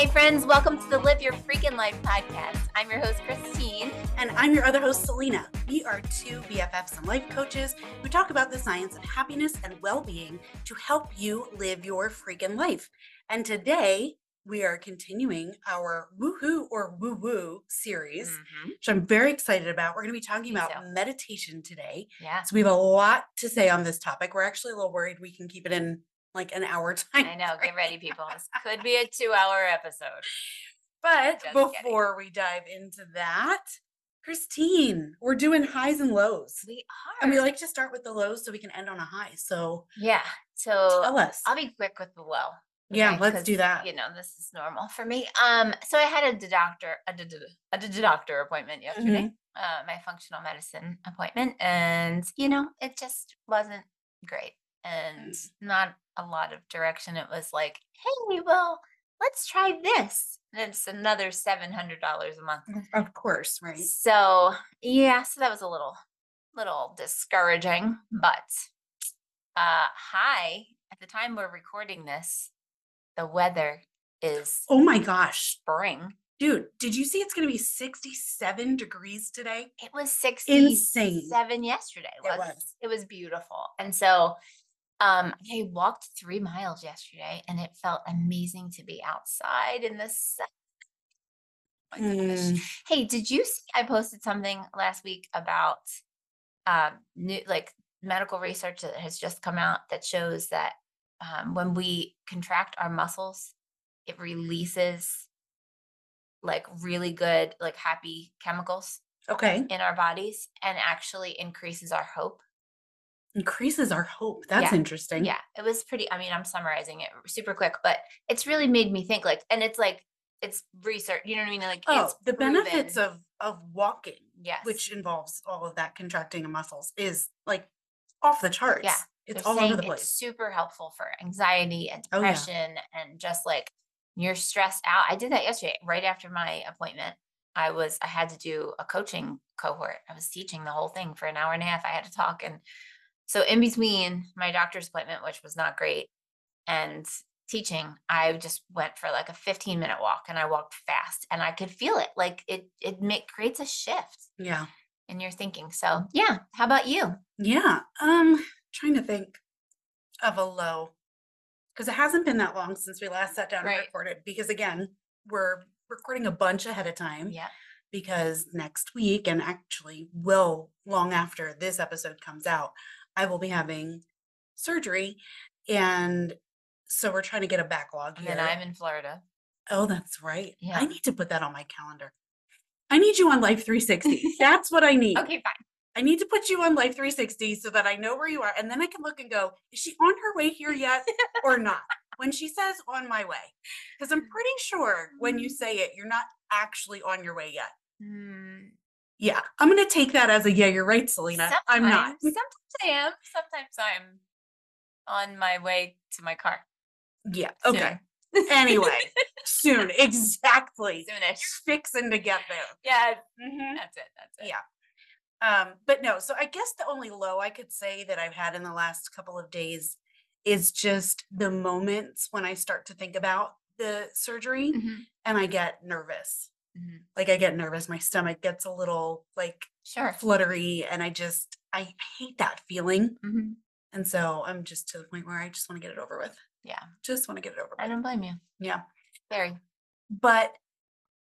Hey, friends, welcome to the Live Your Freaking Life podcast. I'm your host, Christine. And I'm your other host, Selena. We are two BFFs and life coaches who talk about the science of happiness and well being to help you live your freaking life. And today, we are continuing our woohoo or woo woo series, Mhm. which I'm very excited about. We're going to be talking about too. meditation today. Yeah. So we have a lot to say on this topic. We're actually a little worried we can keep it in like an hour time. I know. Get ready, people. This could be a two hour episode. But Just kidding. before we dive into that, Christine, we're doing highs and lows. We are. And we like to start with the lows so we can end on a high. So yeah. So tell us. I'll be quick with the low. Yeah, okay, let's do that. You know, this is normal for me. Um, so I had a doctor, a, d- d- a d- d- doctor appointment yesterday, Mm-hmm. uh, my functional medicine appointment, and you know, it just wasn't great and Mm. not a lot of direction. It was like, hey, well, let's try this. And it's another seven hundred dollars a month. Of course, right? So yeah, so that was a little little discouraging, but uh hi, at the time we're recording this, the weather is Oh my gosh. spring. Dude, did you see it's going to be 67 degrees today? It was 67 Insane. yesterday. It was was. it was beautiful. And so um I walked 3 miles yesterday and it felt amazing to be outside in the sun. Goodness. Mm, Hey, did you see I posted something last week about um new like medical research that has just come out that shows that um, when we contract our muscles, it releases like really good, like happy chemicals okay. in our bodies and actually increases our hope. Increases our hope. That's Yeah. interesting. Yeah, it was pretty. I mean, I'm summarizing it super quick, but it's really made me think like, and it's like, it's research, you know what I mean? Like, Oh, it's the benefits of of walking, yes, which involves all of that contracting of muscles, is like off the charts. Yeah, It's They're all over the It's place. super helpful for anxiety and Oh, yeah. depression and just like you're stressed out. I did that yesterday, right after my appointment. I was I had to do a coaching cohort. I was teaching the whole thing for an hour and a half. I had to talk and so in between my doctor's appointment, which was not great, and teaching, I just went for like a 15 minute walk and I walked fast and I could feel it. Like it it make, creates a shift Yeah. in your thinking. So yeah. How about you? Yeah. Um, trying to think of a low because it hasn't been that long since we last sat down Right. and recorded. Because again, we're recording a bunch ahead of time Yeah. because next week, and actually will long after this episode comes out, I will be having surgery. And so we're trying to get a backlog And here. then I'm in Florida. oh, that's right. Yeah. I need to put that on my calendar. I need you on Life 360. That's what I need. Okay, fine. I need to put you on Life 360 so that I know where you are. And then I can look and go, is she on her way here yet or not? When she says on my way. Because I'm pretty sure when you say it, you're not actually on your way yet. Mm, Yeah. I'm going to take that as a yeah, you're right, Selena. I'm not. sometimes- Sometimes I am. Sometimes I'm on my way to my car. Yeah. Okay. Anyway, soon. Exactly. Soonish. Fixing to get there. Yeah, Mhm. that's it. That's it. Yeah. Um, but no, so I guess the only low I could say that I've had in the last couple of days is just the moments when I start to think about the surgery Mhm, and I get nervous. Mhm. Like I get nervous, my stomach gets a little like Sure. fluttery and I just I hate that feeling. Mhm. And so I'm just to the point where I just want to get it over with. Yeah, Just want to get it over I with. don't blame you. Yeah. Very. But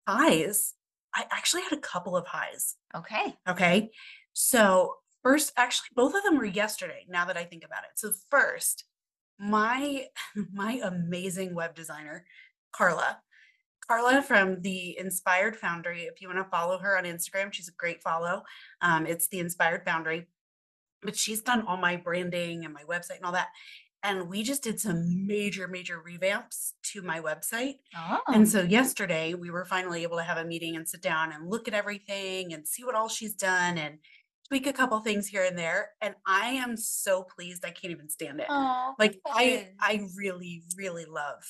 highs, I actually had a couple of highs. Okay. Okay. So first, actually, both of them were yesterday. Now that I think about it. So first, my my amazing web designer, Carla. Carla from the Inspired Foundry. If you want to follow her on Instagram, she's a great follow. Um, it's the Inspired Foundry. But she's done all my branding and my website and all that. And we just did some major, major revamps to my website. Oh. And so yesterday we were finally able to have a meeting and sit down and look at everything and see what all she's done and tweak a couple things here and there. And I am so pleased. I can't even stand it. Like I. I really, really love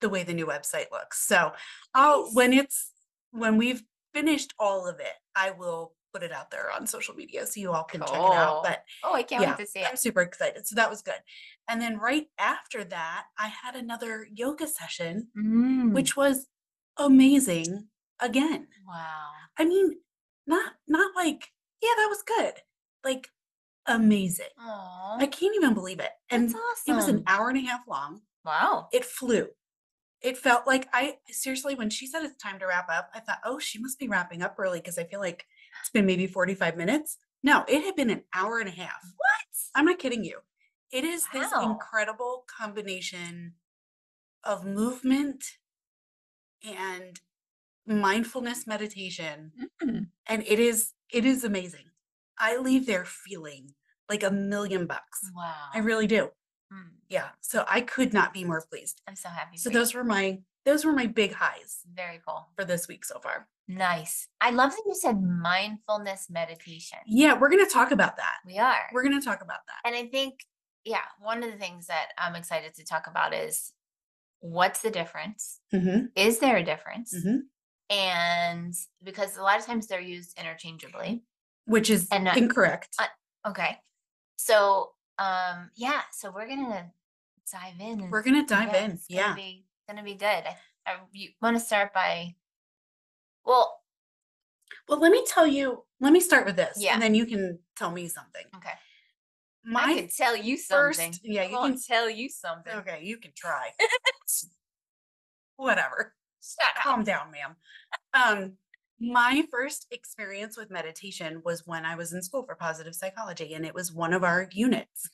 the way the new website looks. So I'll when it's when we've finished all of it, I will put it out there on social media so you all can check it out. But Oh, I can't yeah, wait to see it. I'm super excited. So that was good. And then right after that, I had another yoga session Mm. which was amazing again. Wow. I mean, not not like, yeah, that was good. Like amazing. Oh, I can't even believe it. And that's it was an hour and a half long. Wow. It flew. It felt like I seriously, when she said it's time to wrap up, I thought, oh, she must be wrapping up early because I feel like it's been maybe 45 minutes. No, it had been an hour and a half. What? I'm not kidding you. It is this incredible combination of movement and mindfulness meditation. Mm, And it is, it is amazing. I leave there feeling like a million bucks. Wow. I really do. Mm, Yeah. So I could not be more pleased. I'm so happy. So for you. those were my those were my big highs very cool. for this week so far. Nice. I love that you said mindfulness meditation. Yeah, we're gonna talk about that. We are. We're gonna talk about that. And I think, yeah, one of the things that I'm excited to talk about is what's the difference? Mm-hmm. Is there a difference? Mhm. And because a lot of times they're used interchangeably. Which is And, incorrect. uh, Okay. So, um, yeah, so we're gonna dive in. we're gonna dive yeah, in. It's gonna Yeah. be gonna be good. I, I you want to start by well, Well, let me tell you. Let me start with this, Yeah. and then you can tell me something. okay. I can tell you first, something. yeah, I you can. tell you something. Okay, you can try. Whatever. Shut up. Calm down, ma'am. Um, my first experience with meditation was when I was in school for positive psychology, and it was one of our units.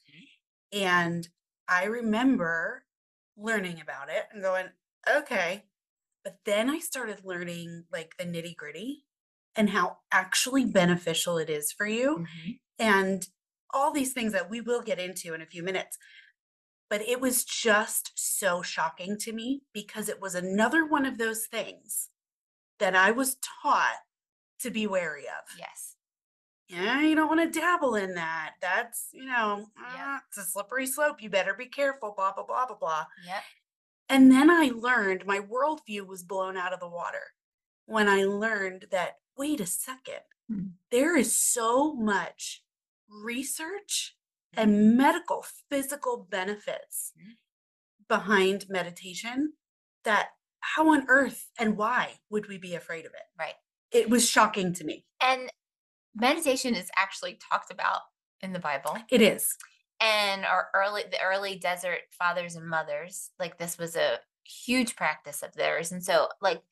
And I remember learning about it and going, okay. But then I started learning like the nitty gritty and how actually beneficial it is for you Mhm. and all these things that we will get into in a few minutes. But it was just so shocking to me because it was another one of those things that I was taught to be wary of. Yes. Yeah, you don't want to dabble in that. That's, you know, Yeah. ah, it's a slippery slope. You better be careful, blah, blah, blah, blah, blah. Yep. And then I learned my worldview was blown out of the water when I learned that, wait a second, Mm. there is so much research and medical, physical benefits Mhm. behind meditation that how on earth and why would we be afraid of it? Right. It was shocking to me. And meditation is actually talked about in the Bible. It is. And our early the early desert fathers and mothers, like this was a huge practice of theirs. And so like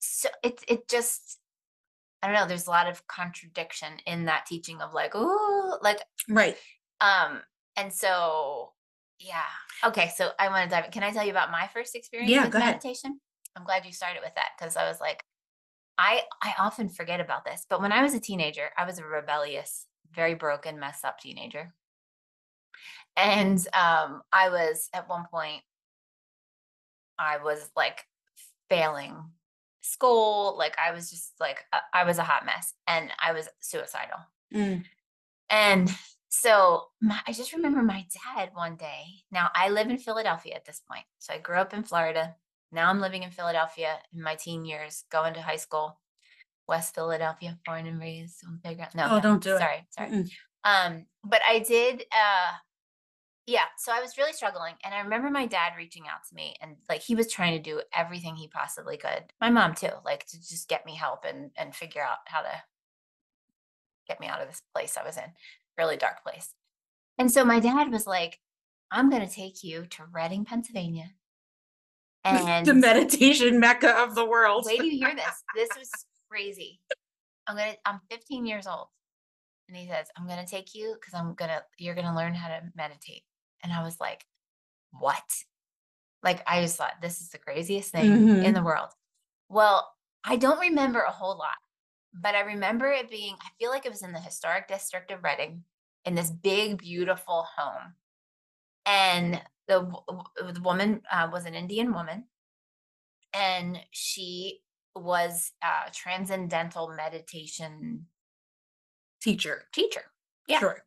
so it it just I don't know, there's a lot of contradiction in that teaching of like, oh, like Right. um and so yeah. Okay, so I want to dive in. Can I tell you about my first experience Yeah, with go ahead. I'm glad you started with that because I was like, I I often forget about this, but when I was a teenager, I was a rebellious, very broken, messed up teenager. And um I was at one point I was like failing school, like I was just like I was a hot mess and I was suicidal. Mm. And so my, I just remember my dad one day. Now I live in Philadelphia at this point. So I grew up in Florida. Now I'm living in Philadelphia in my teen years, going to high school, West Philadelphia, born and raised on playground. No, Oh, no, don't do it. Sorry, sorry. Um, but I did. Uh, yeah. So I was really struggling, and I remember my dad reaching out to me, and like he was trying to do everything he possibly could. My mom too, like to just get me help and and figure out how to get me out of this place I was in, really dark place. And so my dad was like, "I'm going to take you to Reading, Pennsylvania." And the meditation mecca of the world. Wait you hear this. This was crazy. I'm gonna. I'm 15 years old, and he says, "I'm gonna take you because I'm gonna. You're gonna learn how to meditate." And I was like, "What?" Like I just thought this is the craziest thing Mhm. in the world. Well, I don't remember a whole lot, but I remember it being. I feel like it was in the historic district of Reading, in this big, beautiful home, and the w- the woman uh, was an Indian woman, and she was a transcendental meditation Teacher. teacher. Yeah. Sure.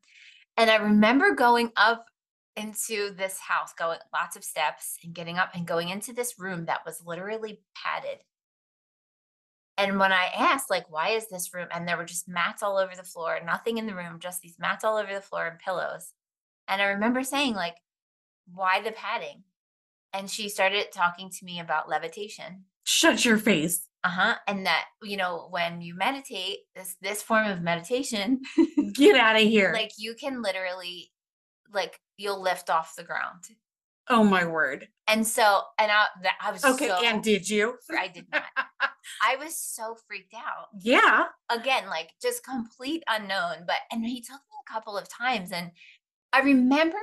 And I remember going up into this house, going lots of steps and getting up and going into this room that was literally padded. And when I asked, like, why is this room? And there were just mats all over the floor, nothing in the room, just these mats all over the floor and pillows. And I remember saying, like, why the padding? And she started talking to me about levitation. Shut your face. Uh-huh. And that, you know, when you meditate, this this form of meditation, Get out of here. like you can literally like you'll lift off the ground. oh my word. And so and I I was Okay, so and did you? I did not. I was so freaked out. Yeah. Again, like just complete unknown. But and he took me a couple of times and I remember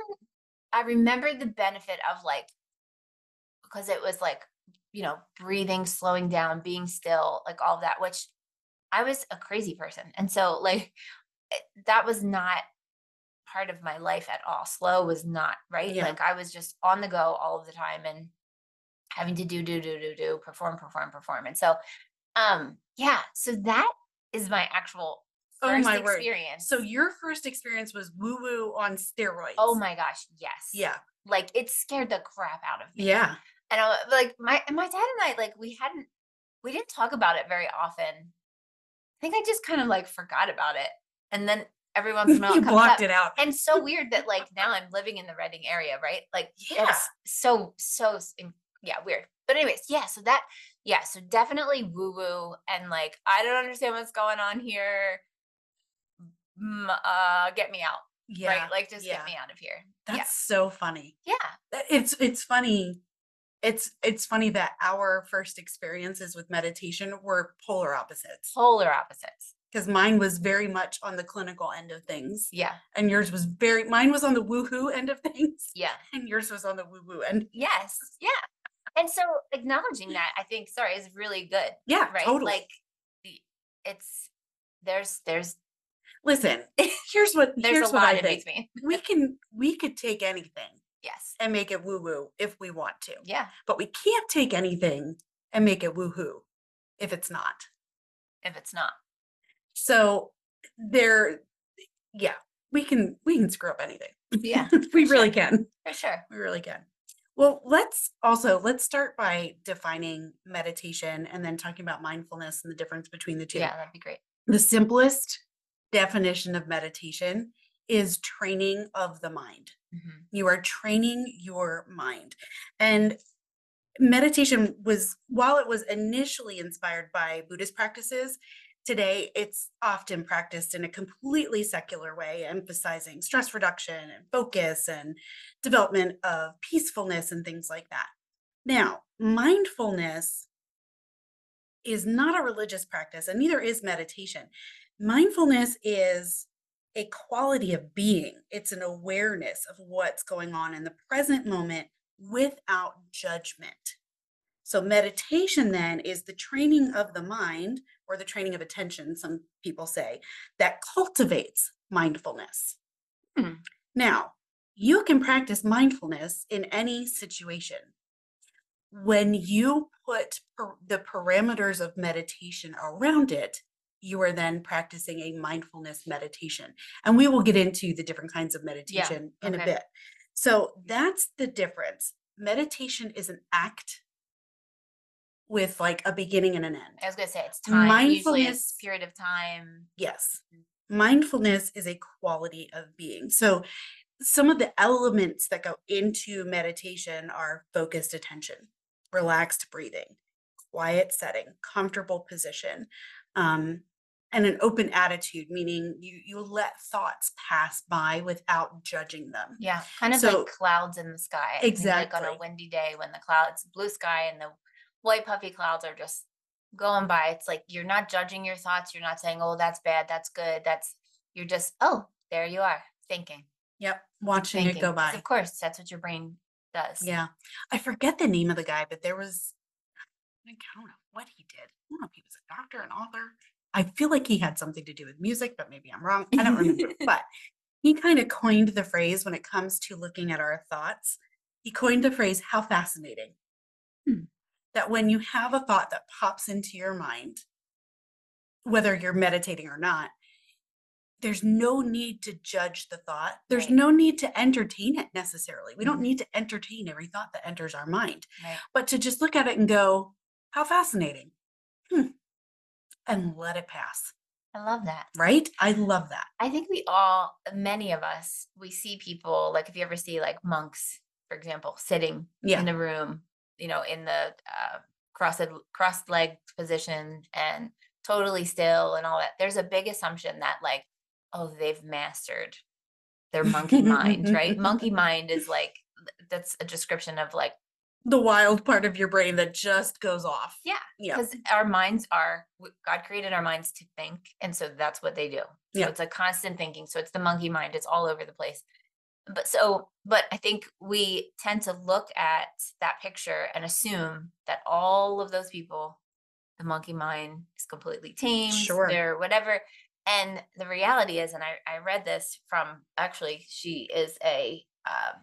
I remember the benefit of like because it was like, you know, breathing, slowing down, being still, like all of that, which I was a crazy person. And so like it- that was not part of my life at all. Slow was not, right? Yeah. Like I was just on the go all of the time and having to do, do, do, do, do, perform, perform, perform. And so um yeah, so that is my actual Oh my word. experience. So your first experience was woo woo on steroids. oh my gosh, yes. Yeah. Like it scared the crap out of me. Yeah. And I like my and my dad and I like we hadn't we didn't talk about it very often. I think I just kind of like forgot about it. And then every once in a while you blocked up. it out. And so weird that like now I'm living in the Reading area, right? Like Yeah. it's so so yeah, weird. But anyways, yeah, so that yeah, so definitely woo woo and like I don't understand what's going on here. Uh get me out. yeah. Right? Like just yeah. get me out of here. That's so funny. yeah. It's it's funny. It's it's funny that our first experiences with meditation were polar opposites. Polar opposites. Because mine was very much on the clinical end of things. Yeah. And yours was very mine was on the woohoo end of things. Yeah. And yours was on the woo woo end. Yes. Yeah. And so acknowledging that, I think, sorry, is really good. Yeah, Right. totally. Like it's there's there's Listen, here's what there's here's a what lot I in think. between. We can we could take anything Yes. and make it woo woo if we want to. Yeah. But we can't take anything and make it woohoo if it's not. If it's not. So there, yeah, we can we can screw up anything. Yeah. we really can. For sure. We really can. Well, let's also let's start by defining meditation and then talking about mindfulness and the difference between the two. Yeah, that'd be great. The simplest definition of meditation is training of the mind. Mhm. You are training your mind. And meditation was, while it was initially inspired by Buddhist practices, today it's often practiced in a completely secular way, emphasizing stress reduction and focus and development of peacefulness and things like that. Now, mindfulness is not a religious practice, and neither is meditation. Mindfulness is a quality of being, it's an awareness of what's going on in the present moment without judgment. So, meditation then is the training of the mind or the training of attention, some people say, that cultivates mindfulness. Hmm. Now, you can practice mindfulness in any situation. When you put per- the parameters of meditation around it, you are then practicing a mindfulness meditation. And we will get into the different kinds of meditation in a bit. So that's the difference. Meditation is an act with like a beginning and an end. I was gonna say it's time. Mindfulness- period of time. Yes. Mm. Mindfulness is a quality of being. So, some of the elements that go into meditation are focused attention, relaxed breathing, quiet setting, comfortable position, um, and an open attitude, meaning you, you let thoughts pass by without judging them. Yeah. Kind of So- like clouds in the sky. I think, Like on a windy day when the clouds, blue sky and the white puffy clouds are just going by. It's like you're not judging your thoughts. You're not saying, oh, that's bad, that's good. That's you're just, oh, there you are, thinking. Yep. Watching thinking. it go by. Of course, that's what your brain does. Yeah. I forget the name of the guy, but there was, I don't know what he did. I don't know if he was a doctor, an author. I feel like he had something to do with music, but maybe I'm wrong. I don't remember. but he kind of coined the phrase when it comes to looking at our thoughts. He coined the phrase, how fascinating. Hmm. That when you have a thought that pops into your mind, whether you're meditating or not, there's no need to judge the thought. There's Right. no need to entertain it necessarily. We don't Mhm. need to entertain every thought that enters our mind, Right. but to just look at it and go, how fascinating. Hmm. And let it pass. I love that. Right? I love that. I think we all, many of us, we see people like if you ever see like monks, for example, sitting Yeah. in the room, you know, in the uh, crossed crossed leg position and totally still and all that. There's a big assumption that like, oh, they've mastered their monkey mind, right? Monkey mind is like that's a description of like the wild part of your brain that just goes off. Yeah, Yeah. because our minds are God created our minds to think, and so that's what they do. So Yeah. it's a constant thinking. So it's the monkey mind. It's all over the place. But so, but I think we tend to look at that picture and assume that all of those people, the monkey mind is completely tamed. Sure. They're whatever. And the reality is, and I, I read this from actually, she is a, um,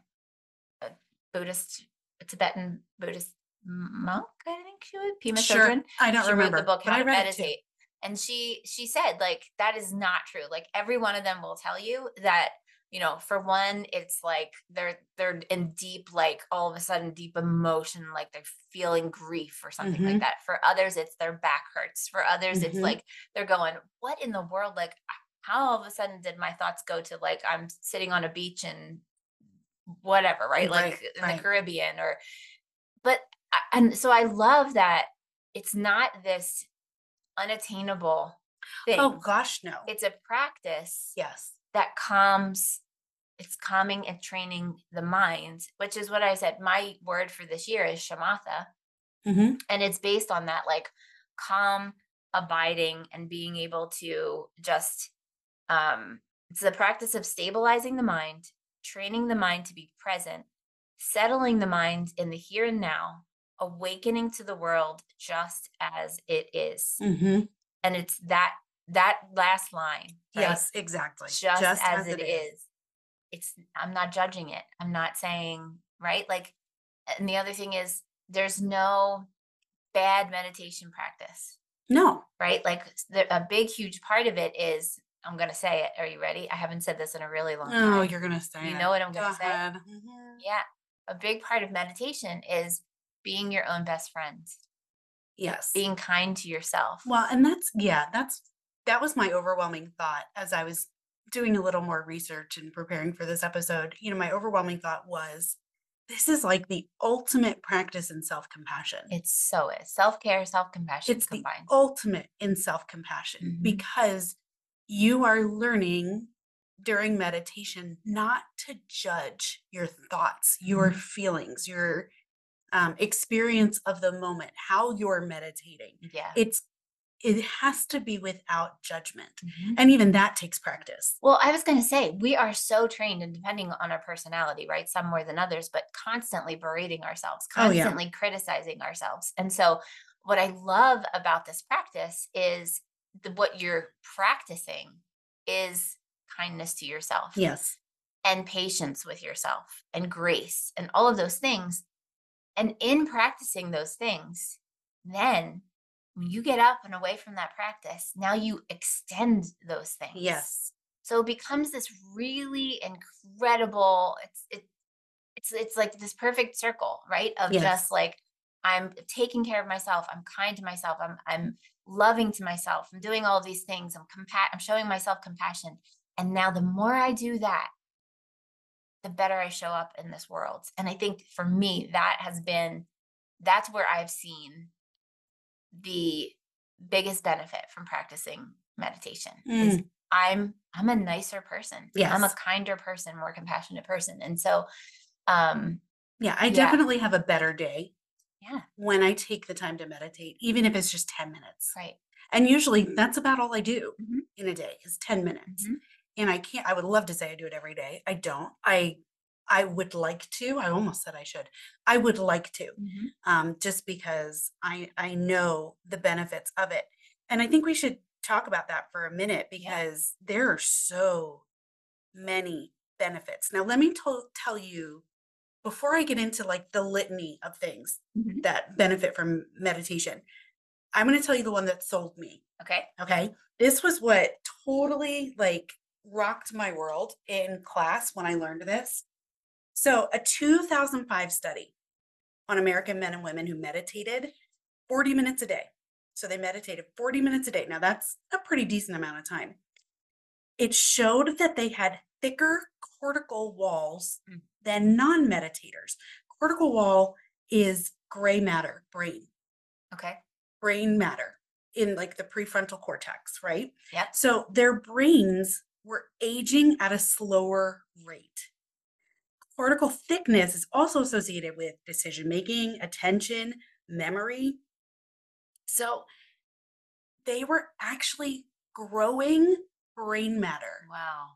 a Buddhist, Tibetan Buddhist monk, I think she would, Pema Sure. Chodron I don't she remember. wrote the book how to meditate and she she said like that is not true like every one of them will tell you that you know for one it's like they're they're in deep like all of a sudden deep emotion like they're feeling grief or something Mhm. like that for others it's their back hurts for others it's Mhm. like they're going what in the world like how all of a sudden did my thoughts go to like i'm sitting on a beach and whatever right like Right, in right. the caribbean or but and so i love that it's not this unattainable thing Oh gosh, no. it's a practice yes. that calms it's calming and training the mind which is what i said my word for this year is shamatha hmm and it's based on that like calm abiding and being able to just um it's the practice of stabilizing the mind training the mind to be present settling the mind in the here and now awakening to the world just as it is hmm and it's that that last line right? Yes, exactly. just, as, it is. It's I'm not judging it. I'm not saying right. Like, and the other thing is there's no bad meditation practice, No. right? Like the, a big huge part of it is I'm gonna say it. Are you ready? I haven't said this in a really long time. Oh, you're gonna say it. You know what I'm gonna say? ahead. Mhm. Yeah. A big part of meditation is being your own best friend, Yes. being kind to yourself. Well, and that's yeah, that's that was my overwhelming thought as I was doing a little more research and preparing for this episode. You know, my overwhelming thought was this is like the ultimate practice in self-compassion. It's so is self care, self compassion It's the combined. ultimate in self-compassion Mhm. because you are learning during meditation not to judge your thoughts, your Mhm. feelings, your um, experience of the moment, how you're meditating. yeah. It's it has to be without judgment. Mhm. And even that takes practice. Well, I was going to say, we are so trained, and depending on our personality, right? Some more than others, but constantly berating ourselves, Oh, yeah. constantly criticizing ourselves. And so, what I love about this practice is the, what you're practicing is kindness to yourself Yes. and patience with yourself and grace and all of those things. And in practicing those things, then when you get up and away from that practice, now you extend those things. Yes. So it becomes this really incredible. It's it, it's it's like this perfect circle, right? Of Yes. just like I'm taking care of myself. I'm kind to myself. I'm I'm loving to myself. I'm doing all these things. I'm compa- I'm showing myself compassion. And now the more I do that, the better I show up in this world. And I think for me, that has been that's where I've seen the biggest benefit from practicing meditation is I'm I'm a nicer person. I'm a kinder person, more compassionate person. And so um Yeah, I Yeah. definitely have a better day yeah, when I take the time to meditate, even if it's just 10 minutes. right. And usually that's about all I do Mhm. in a day is 10 minutes. Mhm. And I can't I would love to say I do it every day. I don't. I I would like to. I almost said I should. I would like to. Mhm. um, just because I I know the benefits of it. And I think we should talk about that for a minute because there are so many benefits. Now, let me tell tell you before I get into like the litany of things Mhm. that benefit from meditation. I'm going to tell you the one that sold me. Okay. Okay. This was what totally like rocked my world in class when I learned this. So, a 2005 study on American men and women who meditated 40 minutes a day. So, they meditated 40 minutes a day. Now, that's a pretty decent amount of time. It showed that they had thicker cortical walls Mm. than non meditators. Cortical wall is gray matter, brain. Okay. brain matter in like the prefrontal cortex, right? Yep. So their brains were aging at a slower rate. Cortical thickness is also associated with decision making, attention, memory. So they were actually growing brain matter Wow.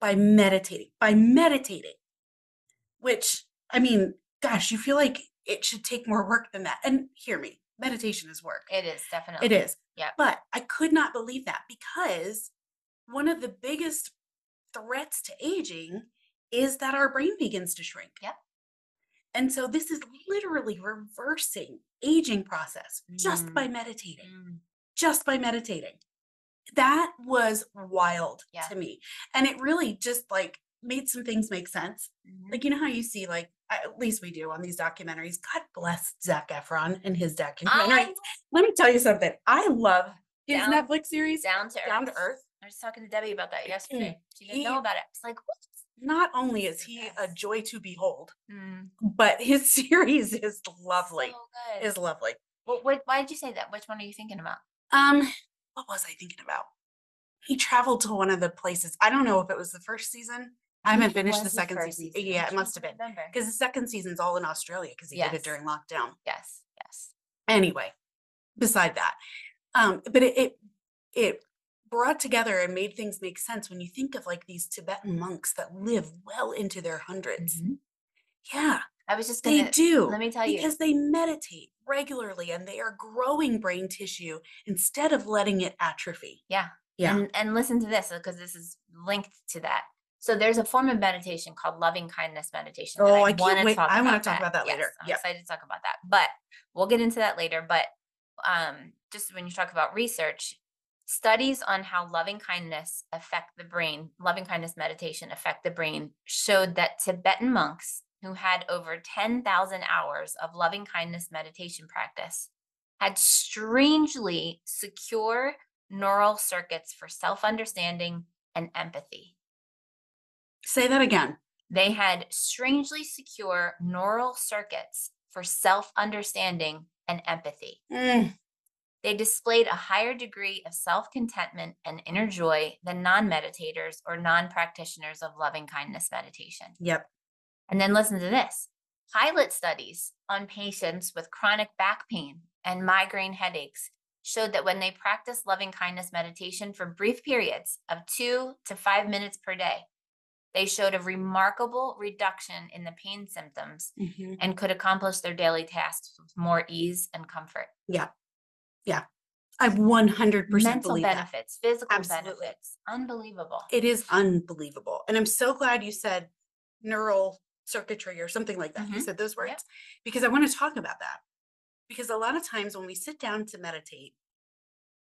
By meditating, by meditating, which I mean, gosh, you feel like it should take more work than that. And hear me, meditation is work. It is definitely. It is. Yeah. But I could not believe that because one of the biggest threats to aging is that our brain begins to shrink. Yep. And so this is literally reversing aging process just by meditating, Mm, just by meditating. That was wild Yeah. to me. And it really just like made some things make sense. mhm. Like, you know how you see, like, at least we do on these documentaries. God bless Zac Efron and his documentary. I Let me tell you something. I love his Down- Netflix series, down to earth. Down to Earth. I was talking to Debbie about that yesterday. She didn't He- know about it. It's like what? Not only is he a joy to behold, Mm, but his series is lovely. So good. Is lovely. Why did you say that? Which one are you thinking about? Um, what was I thinking about? He traveled to one of the places. I don't know if it was the first season. I haven't finished the second season. Yeah, it must have been because the second season's all in Australia because he did it during lockdown. Yes. Yes. anyway beside that um but it, it it brought together and made things make sense when you think of like these tibetan monks that live well into their 100s Mhm. yeah I was just they gonna. do let me tell you. because they meditate regularly and they are growing brain tissue instead of letting it atrophy Yeah. yeah And and listen to this because this is linked to that. So there's a form of meditation called loving kindness meditation. Oh, I can't wanna wait. I wanna talk about that later. I'm Yep. excited to talk about that, but we'll get into that later. But um, just when you talk about research, studies on how loving kindness affect the brain, loving kindness meditation affect the brain, showed that Tibetan monks who had over 10,000 hours of loving kindness meditation practice had strangely secure neural circuits for self understanding and empathy. say that again They had strangely secure neural circuits for self understanding and empathy. Mm, They displayed a higher degree of self contentment and inner joy than non meditators or non practitioners of loving kindness meditation. yep And then listen to this pilot studies on patients with chronic back pain and migraine headaches showed that when they practiced loving kindness meditation for brief periods of two to five minutes per day, they showed a remarkable reduction in the pain symptoms mhm. and could accomplish their daily tasks with more ease and comfort. Yeah. Yeah. I 100% Mental believe that benefits, physical Absolutely. benefits, unbelievable. it is unbelievable. And I'm so glad you said neural circuitry or something like that. You Mhm. said those words Yep. because I want to talk about that. Because a lot of times when we sit down to meditate,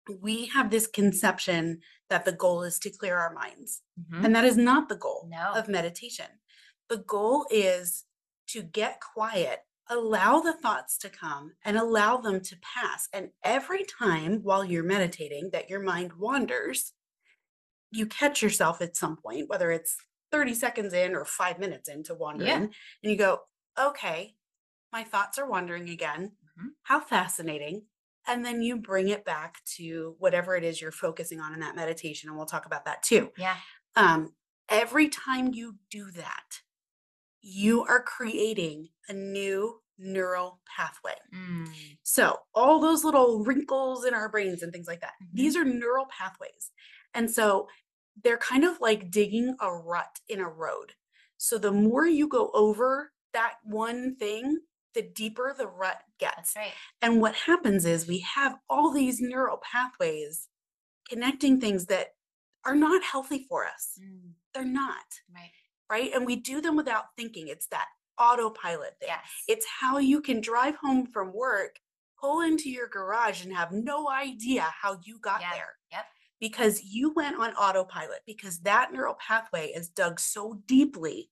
we have this conception that the goal is to clear our minds. Mhm. And that is not the goal No. of meditation. The goal is to get quiet, allow the thoughts to come, and allow them to pass. And every time while you're meditating that your mind wanders, you catch yourself at some point, whether it's 30 seconds in or five minutes into wandering, Yeah. and you go, okay, my thoughts are wandering again. Mhm. How fascinating. And then you bring it back to whatever it is you're focusing on in that meditation. And we'll talk about that too Yeah. um, every time you do that, you are creating a new neural pathway. Mm. So, all those little wrinkles in our brains and things like that, Mhm. these are neural pathways. And so, they're kind of like digging a rut in a road. So, the more you go over that one thing, the deeper the rut gets. That's right. And what happens is we have all these neural pathways connecting things that are not healthy for us. Mm. They're not, Right. right? And we do them without thinking. It's that autopilot thing. Yes. It's how you can drive home from work, pull into your garage, and have no idea how you got Yeah. there. Because you went on autopilot because that neural pathway is dug so deeply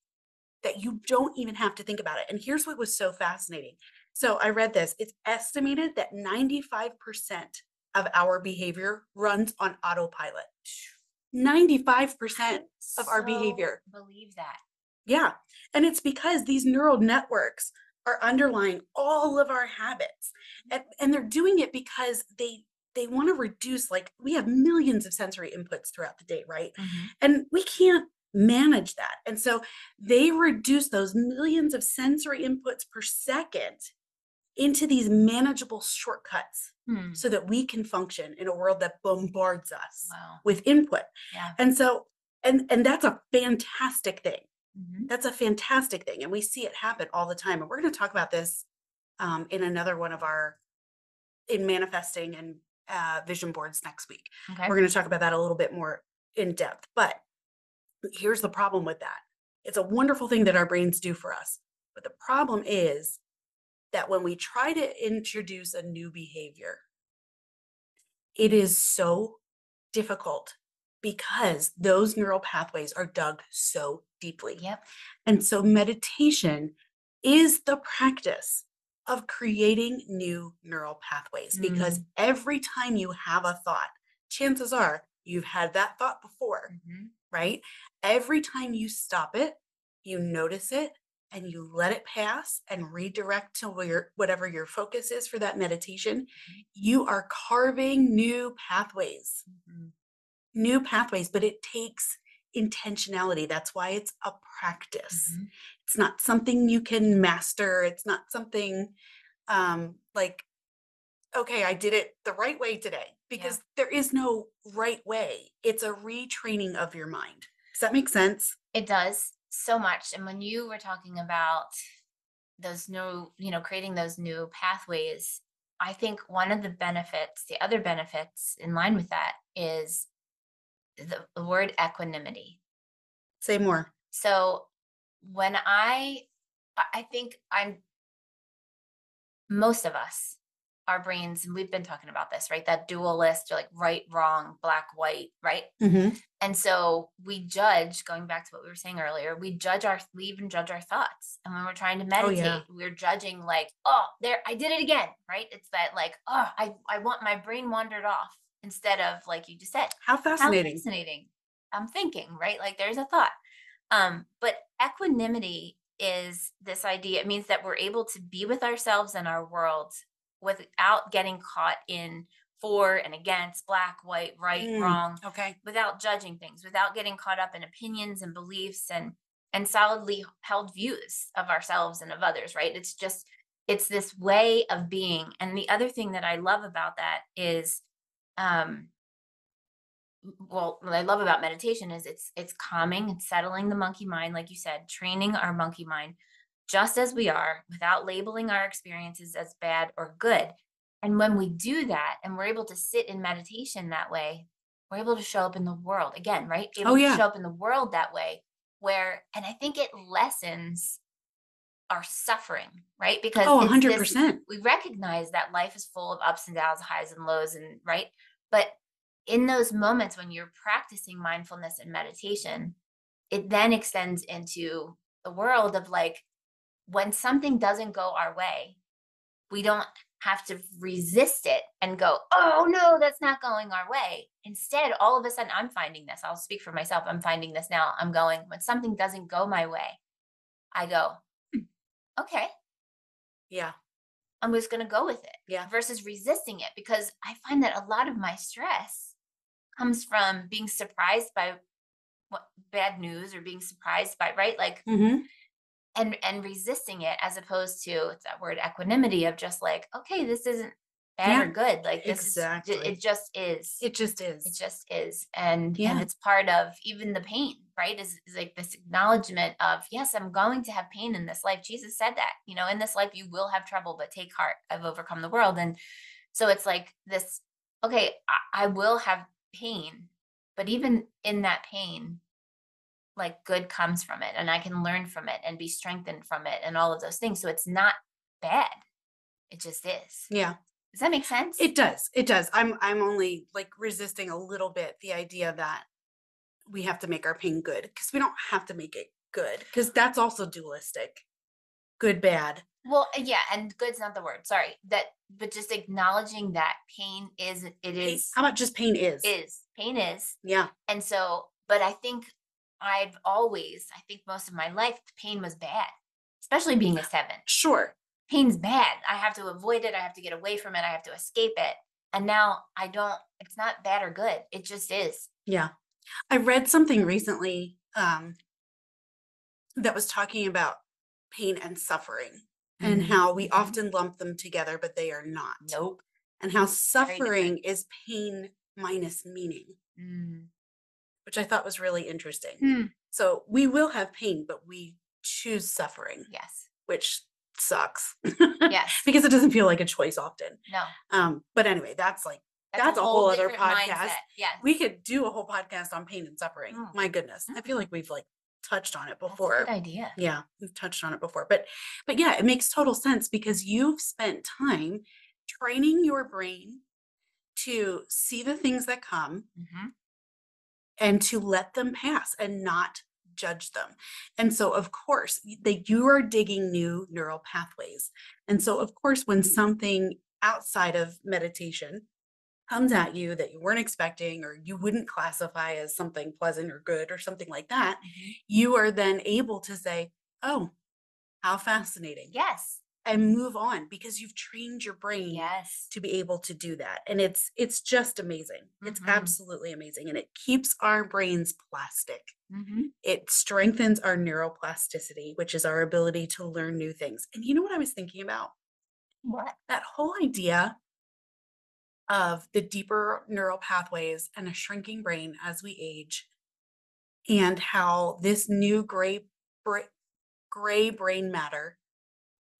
that you don't even have to think about it. And here's what was so fascinating. So I read this. It's estimated that 95% of our behavior runs on autopilot. 95% of our behavior. Believe that. Yeah. And it's because these neural networks are underlying all of our habits. Mm-hmm. And, and they're doing it because they they want to reduce like we have millions of sensory inputs throughout the day, right? Mhm. And we can't manage that. And so they reduce those millions of sensory inputs per second into these manageable shortcuts Hmm. so that we can function in a world that bombards us Wow. with input. Yeah. And so and and that's a fantastic thing. Mhm. That's a fantastic thing. And we see it happen all the time. And we're going to talk about this um, in another one of our in manifesting and uh, vision boards next week. Okay. We're going to talk about that a little bit more in depth. But here's the problem with that it's a wonderful thing that our brains do for us. But the problem is that when we try to introduce a new behavior, it is so difficult because those neural pathways are dug so deeply. Yep. And so meditation is the practice of creating new neural pathways because every time you have a thought, chances are you've had that thought before, Mhm. right? Every time you stop it, you notice it and you let it pass and redirect to where whatever your focus is for that meditation, you are carving new pathways Mhm. new pathways, but it takes intentionality. That's why it's a practice. Mhm. It's not something you can master. It's not something um, like, okay, I did it the right way today, because there is no right way. It's a retraining of your mind. Does that make sense? It does so much. And when you were talking about those new, you know, creating those new pathways, I think one of the benefits, the other benefits in line with that is the, the word equanimity. Say more. So when I, I think I'm, most of us, our brains, and we've been talking about this, right? That dualist, or like right, wrong, black, white, right? Mhm. And so we judge, going back to what we were saying earlier, we judge our, we even judge our thoughts. And when we're trying to Oh, meditate, yeah. we're judging like, oh, there, I did it again, right? It's that like, oh, I, I want my brain wandered off instead of like you just said, How fascinating. how fascinating. I'm thinking, right? Like there's a thought. Um, but equanimity is this idea. It means that we're able to be with ourselves and our world without getting caught in for and against, black, white, right, Mm. wrong, Okay. without judging things, without getting caught up in opinions and beliefs and and solidly held views of ourselves and of others, right? It's just it's this way of being. And the other thing that I love about that is um well what i love about meditation is it's it's calming it's settling the monkey mind like you said training our monkey mind just as we are without labeling our experiences as bad or good and when we do that and we're able to sit in meditation that way we're able to show up in the world again right able Oh, to yeah. show up in the world that way where and i think it lessens our suffering right because Oh, 100%. we recognize that life is full of ups and downs, highs and lows, and right. But in those moments when you're practicing mindfulness and meditation, it then extends into the world of like when something doesn't go our way, we don't have to resist it and go, oh no, that's not going our way. Instead, all of a sudden, I'm finding this. I'll speak for myself. I'm finding this now. I'm going, when something doesn't go my way, I go, "Hmm, okay, Yeah. I'm just going to go with it Yeah. versus resisting it because I find that a lot of my stress comes from being surprised by what bad news or being surprised by right? Like hmm and and resisting it as opposed to it's that word equanimity of just like okay this isn't bad Yeah, or good. Like this is exactly. ju- it just is. It just it is. just is. And Yeah. and it's part of even the pain right? Is, is like this acknowledgement of yes i'm going to have pain in this life. Jesus said that you know in this life you will have trouble but take heart. I've overcome the world. And so it's like this okay i, I will have pain but even in that pain like good comes from it and i can learn from it and be strengthened from it and all of those things so it's not bad it just is Yeah. does that make sense It does. It does. I'm I'm only like resisting a little bit the idea that we have to make our pain good because we don't have to make it good because that's also dualistic. Good, bad. Well, yeah, and good's not the word. Sorry. That but just acknowledging that pain is it is How about just pain is? is pain is. Yeah. And so, but I think I've always, I think most of my life, pain was bad. especially being a seven. Sure. Pain's bad. I have to avoid it. I have to get away from it. I have to escape it. And now I don't, it's not bad or good. It just is. Yeah. I read something recently um, that was talking about pain and suffering and Mhm, how we often lump them together, but they are not. Nope. And how suffering is pain minus meaning, Mm. which I thought was really interesting. Hmm. So we will have pain, but we choose suffering, Yes. which sucks. Yes. because it doesn't feel like a choice often. No. Um, but anyway, that's like That's a whole other podcast. mindset, Yes. we could do a whole podcast on pain and suffering. Mm. My goodness. I feel Mm. like we've like touched on it before. good idea. Yeah, we've touched on it before. But but yeah, it makes total sense because you've spent time training your brain to see the things that come Mhm. and to let them pass and not judge them. And so of course, that you are digging new neural pathways. And so of course when something outside of meditation comes at you that you weren't expecting or you wouldn't classify as something pleasant or good or something like that, Mhm. you are then able to say, "Oh, how fascinating." Yes. And move on because you've trained your brain Yes. to be able to do that. And it's it's just amazing. It's Mhm. absolutely amazing and it keeps our brains plastic. Mhm. It strengthens our neuroplasticity, which is our ability to learn new things. And you know what I was thinking about? What? That whole idea of the deeper neural pathways and a shrinking brain as we age and how this new gray gray brain matter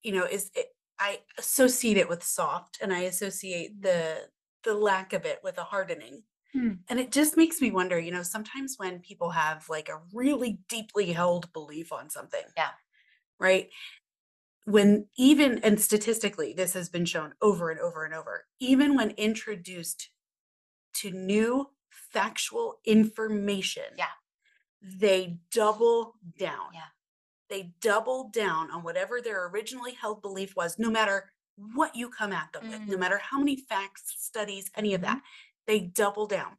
you know is it, i associate it with soft and i associate the the lack of it with a hardening Hmm. and it just makes me wonder you know sometimes when people have like a really deeply held belief on something Yeah. right when even and statistically this has been shown over and over and over even when introduced to new factual information Yeah. they double down Yeah. they double down on whatever their originally held belief was no matter what you come at them with no Mm. matter how many facts studies any of that they double down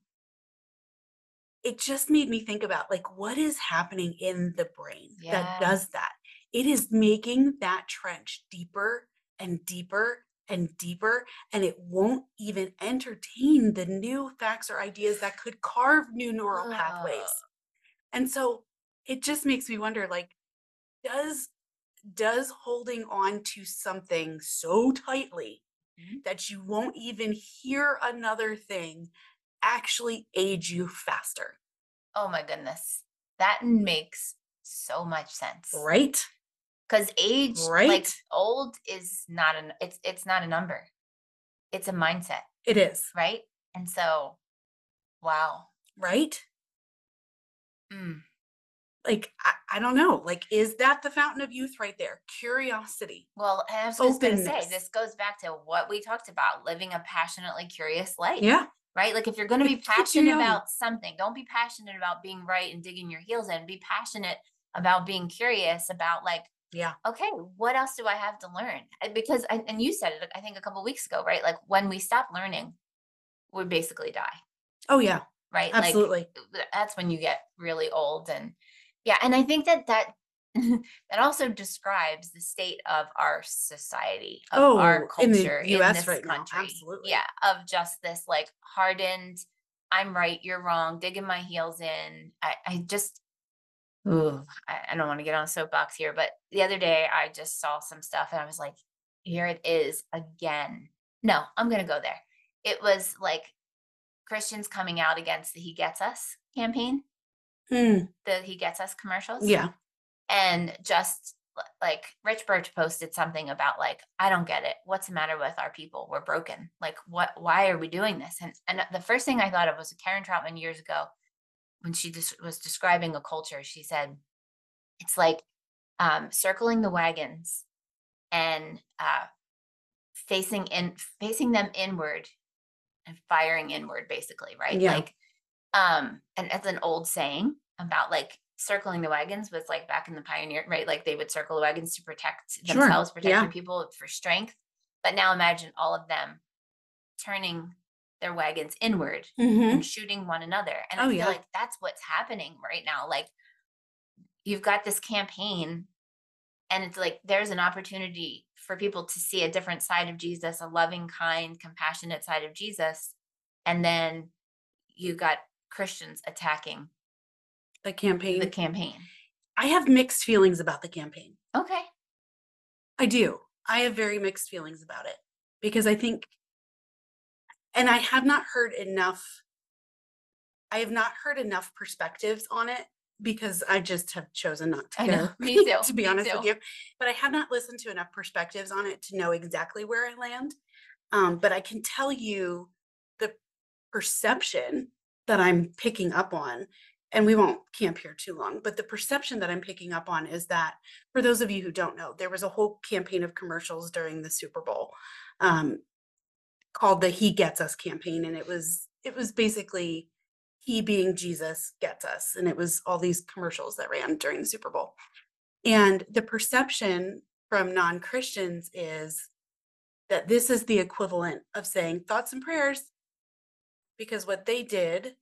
it just made me think about like what is happening in the brain that does that it is making that trench deeper and deeper and deeper and it won't even entertain the new facts or ideas that could carve new neural pathways and so it just makes me wonder like does does holding on to something so tightly Mhm. that you won't even hear another thing actually age you faster Oh my goodness. That makes so much sense. right Because age, right? like old is not an it's it's not a number. It's a mindset, it is right? And so wow. right Mm. like I, I don't know like is that the fountain of youth right there curiosity Well, and I was just gonna say this goes back to what we talked about, living a passionately curious life. yeah right? Like if you're going to be passionate about something, don't be passionate about being right and digging your heels in. Be passionate about being curious about like, yeah okay, what else do I have to learn? Because and and you said it, I think a couple weeks ago, right? Like when we stop learning, we basically die, oh yeah right? absolutely Like that's when you get really old and yeah, and I think that that that also describes the state of our society, of our Oh, in the culture US this right now, country. absolutely. Yeah, of just this like hardened, I'm right, you're wrong, digging my heels in. I, I just, ooh, I, I don't want to get on a soapbox here, but the other day I just saw some stuff and I was like, here it is again. No, I'm gonna go there. It was like Christians coming out against the He Gets Us campaign, Mm, the He Gets Us commercials yeah and just like Rich Birch posted something about like I don't get it. What's the matter with our people? We're broken. Like what? Why are we doing this? And and the first thing I thought of was Karen Troutman years ago when she was describing a culture. She said it's like um, circling the wagons and uh, facing in facing them inward and firing inward, basically, right? Yeah. Like um and it's an old saying about like circling the wagons was like back in the pioneer right like they would circle the wagons to protect Sure, themselves protect yeah. their people for strength but now imagine all of them turning their wagons inward Mhm. and shooting one another and i Oh, feel yeah. like that's what's happening right now like you've got this campaign and it's like there's an opportunity for people to see a different side of Jesus, a loving, kind, compassionate side of Jesus. And then you got Christians attacking The campaign. the campaign. I have mixed feelings about the campaign. Okay. I do. I have very mixed feelings about it because I think, and I have not heard enough. I have not heard enough perspectives on it because I just have chosen not to I know. Me too. to be Me honest with you, but I have not listened to enough perspectives on it to know exactly where I land. Um, but I can tell you the perception that I'm picking up on, and we won't camp here too long, but the perception that I'm picking up on is that for those of you who don't know, there was a whole campaign of commercials during the Super Bowl um, called the He Gets Us campaign. And it was it was basically he being Jesus gets us. And it was all these commercials that ran during the Super Bowl. And the perception from non-Christians is that this is the equivalent of saying thoughts and prayers because what they did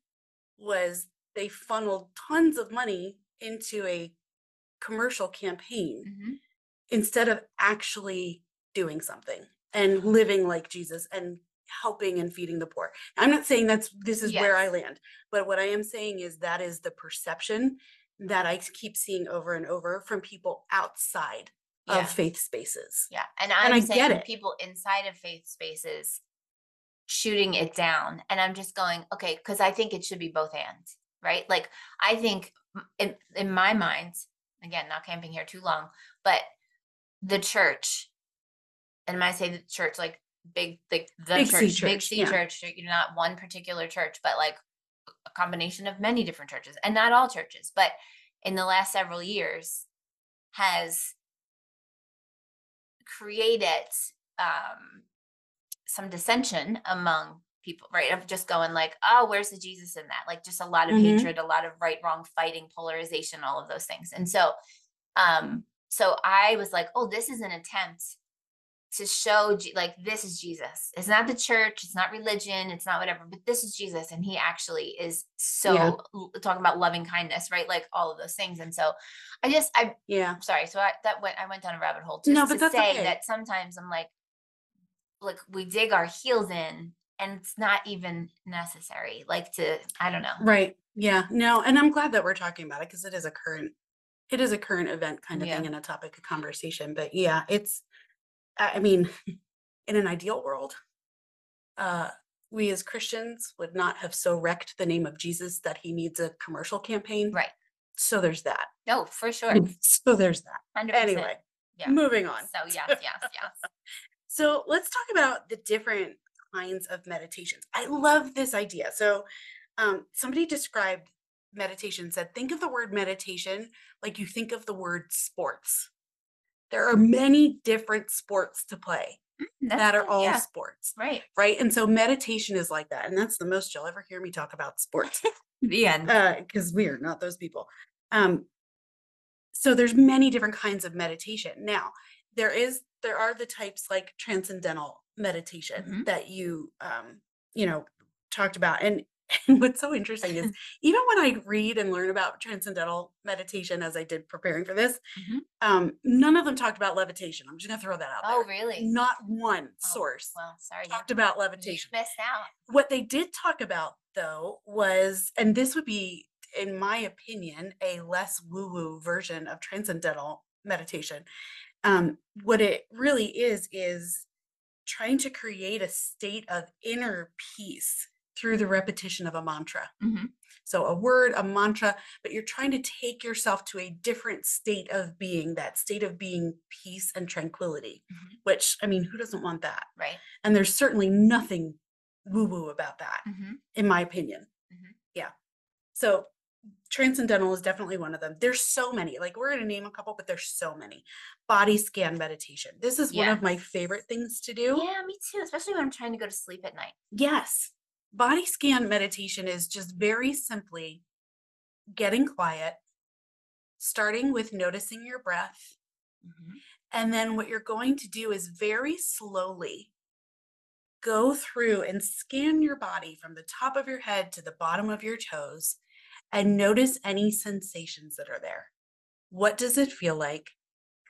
was they funneled tons of money into a commercial campaign Mhm. instead of actually doing something and living like Jesus and helping and feeding the poor. I'm not saying that's this is where I Yes. land, but what I am saying is that is the perception that I keep seeing over and over from people outside Yeah. of faith spaces. Yeah. And And I'm I get saying it. people inside of faith spaces shooting it down. And I'm just going, okay, because I think it should be both ends, right? Like I think m- in, in my mind, again, not camping here too long, but the church, and when I say the church, like big, like the Big C church, big church, C yeah. church, you know, not one particular church, but like a combination of many different churches and not all churches, but in the last several years has created um some dissension among people right of just going like oh where's the jesus in that like just a lot of Mhm. hatred a lot of right wrong fighting polarization all of those things and so um so i was like oh this is an attempt to show like this is jesus it's not the church it's not religion it's not whatever but this is jesus and he actually is so Yeah. l- talking about loving kindness right like all of those things and so i just i Yeah. sorry so I, that went i went down a rabbit hole just No, to but that's say okay. that sometimes i'm like like we dig our heels in and it's not even necessary like to i don't know Right. Yeah. No, and I'm glad that we're talking about it because it is a current it is a current event kind of Yeah. thing and a topic of conversation. But yeah, it's I mean, in an ideal world, uh we as Christians would not have so wrecked the name of Jesus that he needs a commercial campaign. right So there's that. no for sure So there's that. 100% Anyway, yeah moving on. so yes yes yes So let's talk about the different kinds of meditations. I love this idea. So um, somebody described meditation, said, think of the word meditation like you think of the word sports. There are many different sports to play That's that are all yeah, sports, right right? And so meditation is like that. And that's the most you'll ever hear me talk about sports the end because we are not those people. Um, so there's many different kinds of meditation. Now, there is there are the types like transcendental meditation Mhm. that you um, you know talked about, and and what's so interesting is even when I read and learn about transcendental meditation, as I did preparing for this, Mhm. um, none of them talked about levitation. I'm just gonna throw that out oh there. really Not one Oh, source well sorry talked about you levitation missed out what they did talk about though was and this would be in my opinion a less woo woo version of transcendental meditation um what it really is is trying to create a state of inner peace through the repetition of a mantra Mhm. so a word a mantra but you're trying to take yourself to a different state of being that state of being peace and tranquility Mhm. which i mean who doesn't want that right and there's certainly nothing woo woo about that, Mhm. in my opinion. Mhm. Yeah. So transcendental is definitely one of them. There's so many. Like we're going to name a couple, but there's so many. Body scan meditation. This is one of my favorite things to do. yeah me too especially when i'm trying to go to sleep at night Yes. Body scan meditation is just very simply getting quiet, starting with noticing your breath. Mhm. And then what you're going to do is very slowly go through and scan your body from the top of your head to the bottom of your toes and notice any sensations that are there. What does it feel like?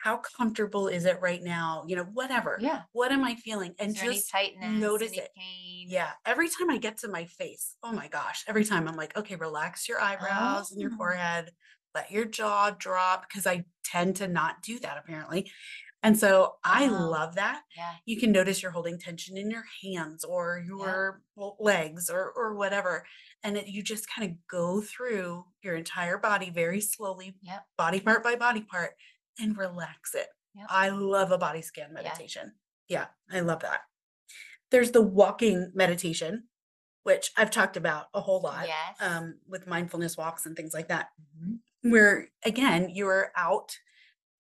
How comfortable is it right now? You know, whatever. Yeah. What am I feeling? And Is there any just tightness, notice it. pain? Yeah. Every time I get to my face, oh my gosh, every time I'm like, okay, relax your eyebrows and your Oh. forehead, let your jaw drop because I tend to not do that apparently. And so I Wow. love that. Yeah. You can notice you're holding tension in your hands or your l- legs or or whatever. And it, you just kind of go through your entire body very slowly, Yep. body part by body part, and relax it. Yep. I love a body scan meditation. Yeah, I love that. There's the walking meditation, which I've talked about a whole lot Yes. um, with mindfulness walks and things like that, Mhm, where again, you're out,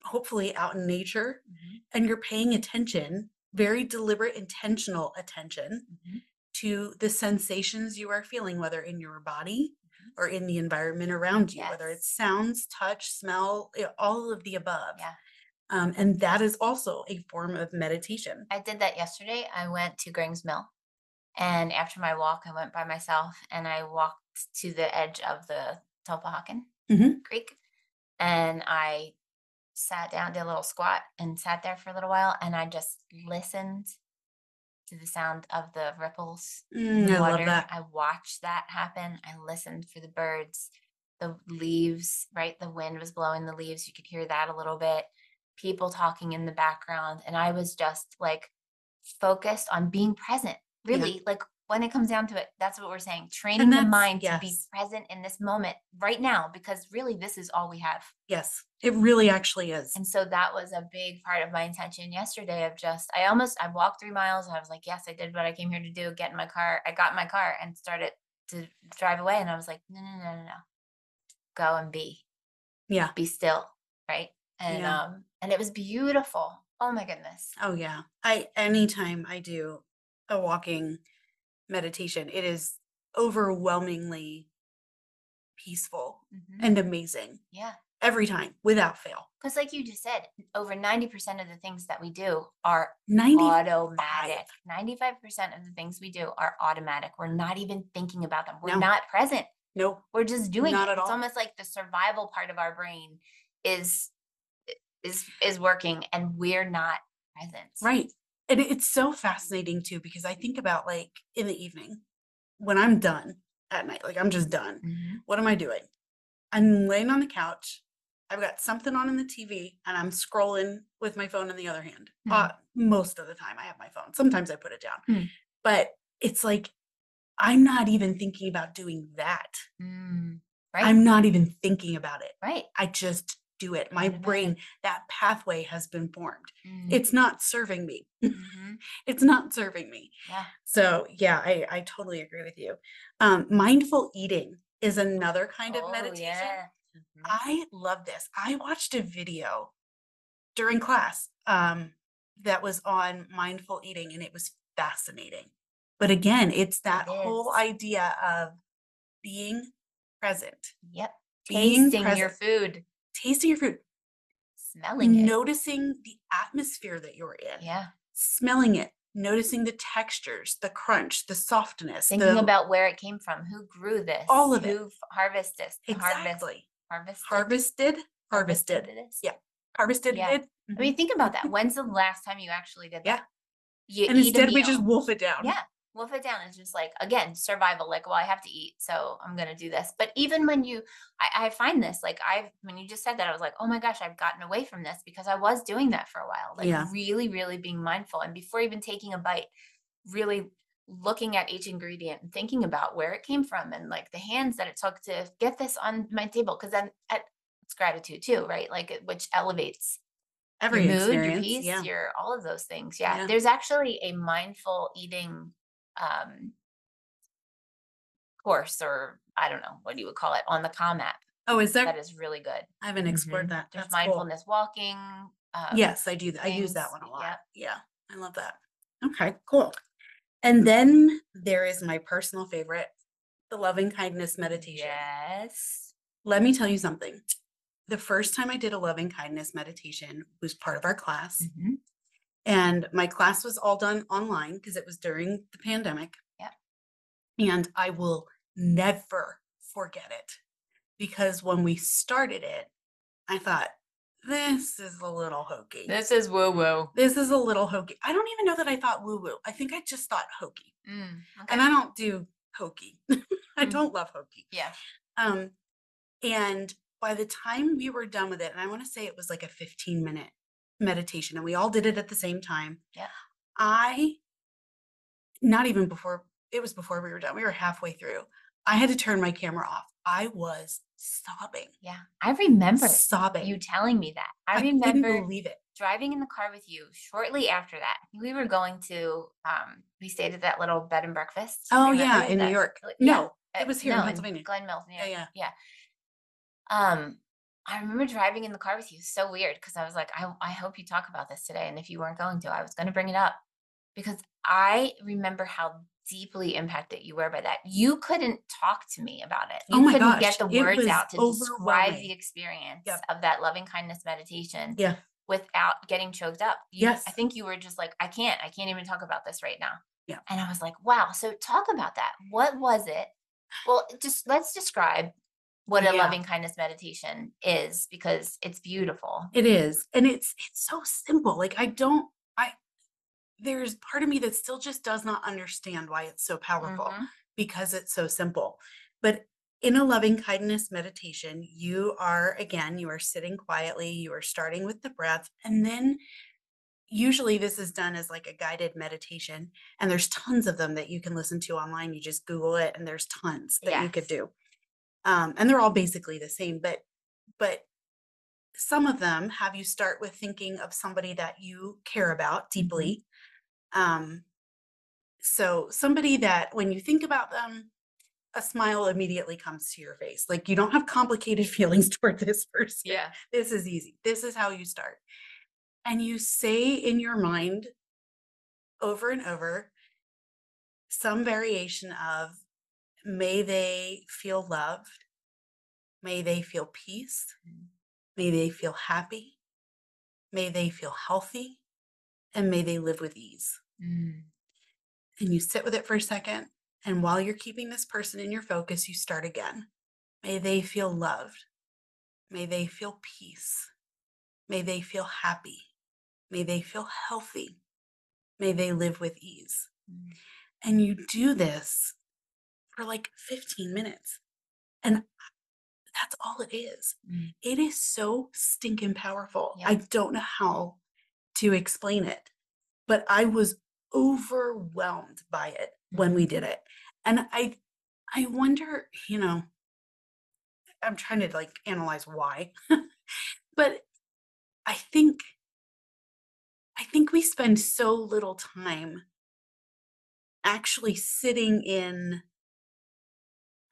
hopefully out in nature, mhm, and you're paying attention, very deliberate, intentional attention mhm. to the sensations you are feeling, whether in your body or in the environment around you, whether it's sounds, touch, smell, eh, all of the above. Yeah. Um, and that is also a form of meditation. I did that yesterday. I went to Grings Mill. And after my walk, I went by myself and I walked to the edge of the Tulpehocken Mhm. Creek. And I sat down, did a little squat, and sat there for a little while. And I just listened to the sound of the ripples Mm, the I water. that. I watched that happen. I listened for the birds, the leaves, right? The wind was blowing the leaves. You could hear that a little bit. People talking in the background. And I was just like focused on being present. Yeah. Really, like when it comes down to it, that's what we're saying. Training the mind to be present in this moment right now, because really this is all we have. Yes, it really actually is. And so that was a big part of my intention yesterday of just I almost I walked three miles and I was like, yes, I did what I came here to do, get in my car. I got in my car and started to drive away. And I was like, no, no, no, no, no. Go and be. Yeah. Be still. Right. And Yeah. um, and it was beautiful. Oh my goodness. Oh yeah. I anytime I do a walking meditation, it is overwhelmingly peaceful Mhm. and amazing Yeah. Every time without fail. Because like you just said, over 90% of the things that we do are 90 automatic. 95% of the things we do are automatic. We're not even thinking about them. We're No. not present. No, We're just doing Not it. at It's almost like the survival part of our brain is is is working and we're not present. Right. And it's so fascinating too because I think about like in the evening when I'm done at night, like I'm just done. Mhm. What am I doing? I'm laying on the couch. I've got something on in the TV and I'm scrolling with my phone in the other hand. Hmm. Uh, most of the time, I have my phone. Sometimes I put it down. Hmm. But it's like, I'm not even thinking about doing that. Mm, right. I'm not even thinking about it. right. I just do it. My brain, that pathway has been formed. Mm, It's not serving me. mhm. it's not serving me. Yeah. So yeah, I, I totally agree with you. Um, mindful eating is another kind of Oh, meditation. yeah. Mhm. I love this. I watched a video during class um, that was on mindful eating, and it was fascinating. But again, it's that whole idea of being present, Yep. being Tasting your food, tasting your food, smelling it. noticing the atmosphere that you're in, Yeah. smelling it, noticing the textures, the crunch, the softness, Thinking the about where it came from, who grew this, All of it. who harvested this, harvest, harvested, harvested, harvested. Yeah. harvested. Yeah. it. I mm-hmm. mean, think about that. When's the last time you actually did Yeah. that? You and eat a instead we just meal. wolf it down. Yeah. Wolf it down is just like again survival. Like, well, I have to eat, so I'm gonna do this. But even when you, I, I find this like I when you just said that, I was like, oh my gosh, I've gotten away from this because I was doing that for a while. Like Yeah. really, really being mindful, and before even taking a bite, really looking at each ingredient and thinking about where it came from and like the hands that it took to get this on my table. Because then at, it's gratitude too, right? Like it- which elevates Every your mood, your peace, yeah. your all of those things. Yeah. Yeah. There's actually a mindful eating um course or I don't know what you would call it on the Calm app oh, is there? that is really good. I haven't explored Mhm. that. There's That's cool. mindfulness walking. Um, Yes, I do. that. I use that one a lot. yep. Yeah, I love that. Okay, cool. And then there is my personal favorite, the loving kindness meditation. Yes. Let me tell you something. The first time I did a loving kindness meditation was part of our class, Mhm. and my class was all done online because it was during the pandemic. Yep. And I will never forget it because when we started it, I thought, this is a little hokey. This is woo woo. This is a little hokey. I don't even know that I thought woo woo. I think I just thought hokey. Mm, And. I don't do hokey. I Mm. don't love hokey. Yeah. Um, and by the time we were done with it, and I want to say it was like a 15 minute meditation, and we all did it at the same time. Yeah. I, not even before, it was before we were done, we were halfway through. I had to turn my camera off. I was sobbing, Yeah. I remember sobbing. you telling me that. I, I remember believe it. driving in the car with you shortly after that. We were going to um we stayed at that little bed and breakfast. Oh, yeah, in New York. uh, yeah, No, it uh, was here in Pennsylvania. Glen Mills, New Yeah, yeah. Yeah. Um I remember driving in the car with you. So weird because I was like, I, I hope you talk about this today. And if you weren't going to, I was going to bring it up because I remember how deeply impacted you were by that. You couldn't talk to me about it. Oh you Oh my couldn't gosh, get the words out to describe the experience Yep. of that loving kindness meditation Yeah. without getting choked up. You, Yes. I think you were just like, I can't, I can't even talk about this right now. Yeah. And I was like, wow. So talk about that. What was it? Well, just let's describe what a Yeah. loving kindness meditation is because it's beautiful. It is. And it's it's so simple. Like I don't there's part of me that still just does not understand why it's so powerful Mhm. because it's so simple. But in a loving kindness meditation, you are again, you are sitting quietly, you are starting with the breath, and then usually this is done as like a guided meditation. And there's tons of them that you can listen to online. You just Google it, and there's tons that you could do. Um, and they're all basically the same, but but some of them have you start with thinking of somebody that you care about deeply. Um, so somebody that when you think about them, a smile immediately comes to your face. Like you don't have complicated feelings toward this person. Yeah. This is easy. This is how you start. And you say in your mind over and over some variation of may they feel loved, may they feel peace, Mm. may they feel happy, may they feel healthy, and may they live with ease. Mm. And you sit with it for a second. And while you're keeping this person in your focus, you start again. May they feel loved. May they feel peace. May they feel happy. May they feel healthy. May they live with ease. Mm. And you do this for like 15 minutes. And that's all it is. Mm. It is so stinking powerful. Yeah. I don't know how to explain it, but I was overwhelmed by it when we did it. And I I wonder, you know, I'm trying to like analyze why. but I think I think we spend so little time actually sitting in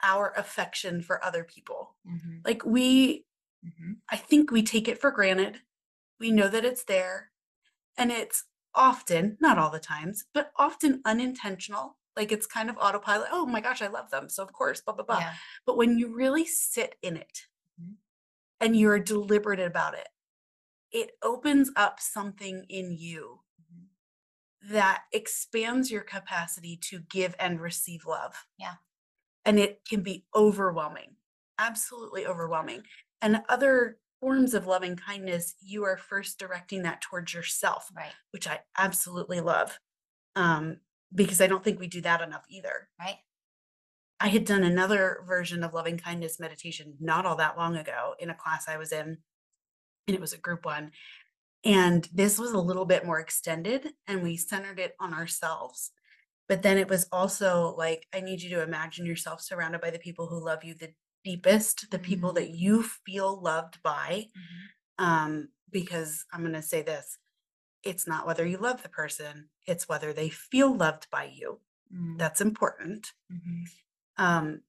our affection for other people. Mhm. Like we Mhm. I think we take it for granted. We know that it's there. And it's often, not all the times, but often unintentional. Like it's kind of autopilot. Oh my gosh, I love them. So of course, blah, blah, blah. Yeah. But when you really sit in it Mhm. and you're deliberate about it, it opens up something in you Mhm. that expands your capacity to give and receive love. Yeah. And it can be overwhelming, absolutely overwhelming. And other forms of loving kindness, you are first directing that towards yourself, Right. which I absolutely love. Um, because I don't think we do that enough either. Right. I had done another version of loving kindness meditation not all that long ago in a class I was in, and it was a group one. And this was a little bit more extended, and we centered it on ourselves. But then it was also like, I need you to imagine yourself surrounded by the people who love you the deepest, the people that you feel loved by. Mhm. Um, because I'm going to say this it's not whether you love the person, it's whether they feel loved by you. Mm. That's important Mhm. um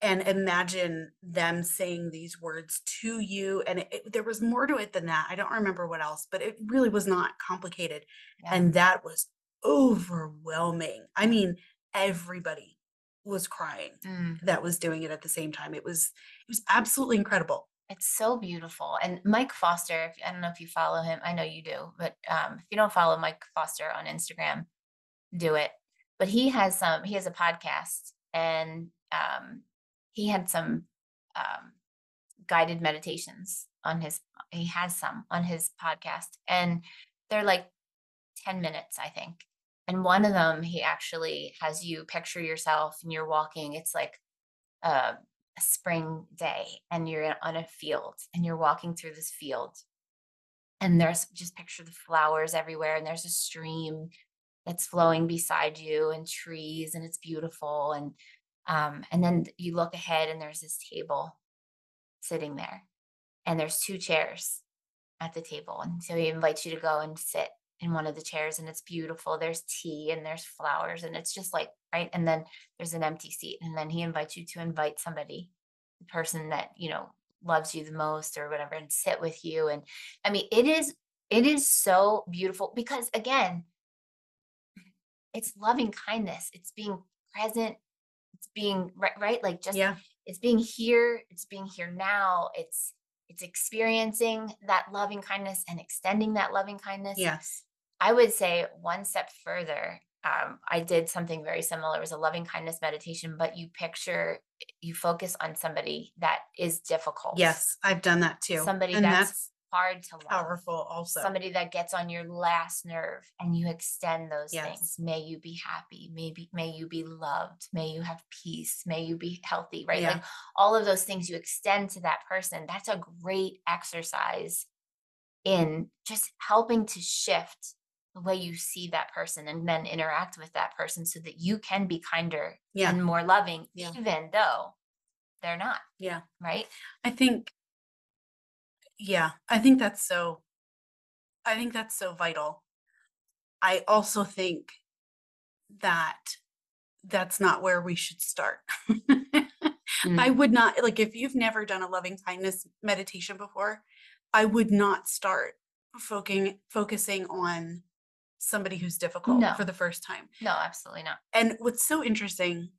and imagine them saying these words to you and it, it- there was more to it than that i don't remember what else but it really was not complicated Yeah. and that was overwhelming i mean everybody was crying Mm. that was doing it at the same time it was it was absolutely incredible It's so beautiful. And Mike Foster, if, I don't know if you follow him, I know you do, but um, if you don't follow Mike Foster on Instagram, do it. But he has some, he has a podcast and um, he had some um, guided meditations on his he has some on his podcast and they're like 10 minutes i think and one of them he actually has you picture yourself and you're walking it's like a, a spring day and you're on a field and you're walking through this field. And there's just picture the flowers everywhere and there's a stream that's flowing beside you and trees and it's beautiful and um and then you look ahead and there's this table sitting there and there's two chairs at the table and so he invites you to go and sit in one of the chairs and it's beautiful. There's tea and there's flowers and it's just like right? And then there's an empty seat and then he invites you to invite somebody the person that you know loves you the most or whatever and sit with you. And i mean it is it is so beautiful because again it's loving kindness. It's being present. It's being right, right? Like just Yeah. it's being here. It's being here now. It's it's experiencing that loving kindness and extending that loving kindness. Yes. I would say one step further um, i did something very similar it was a loving kindness meditation but you picture you focus on somebody that is difficult Yes. I've done that too. somebody and that's, that's hard to love powerful also. somebody that gets on your last nerve and you extend those Yes. things may you be happy maybe may you be loved may you have peace may you be healthy right Yeah. like all of those things you extend to that person that's a great exercise in just helping to shift the way you see that person and then interact with that person so that you can be kinder Yeah. and more loving Yeah. even though they're not Yeah. right I think, yeah, I think that's so, I think that's so vital. I also think that that's not where we should start. I Mm. would not, like, if you've never done a loving kindness meditation before, I would not start focusing focusing on somebody who's difficult No. for the first time. no absolutely not And what's so interesting,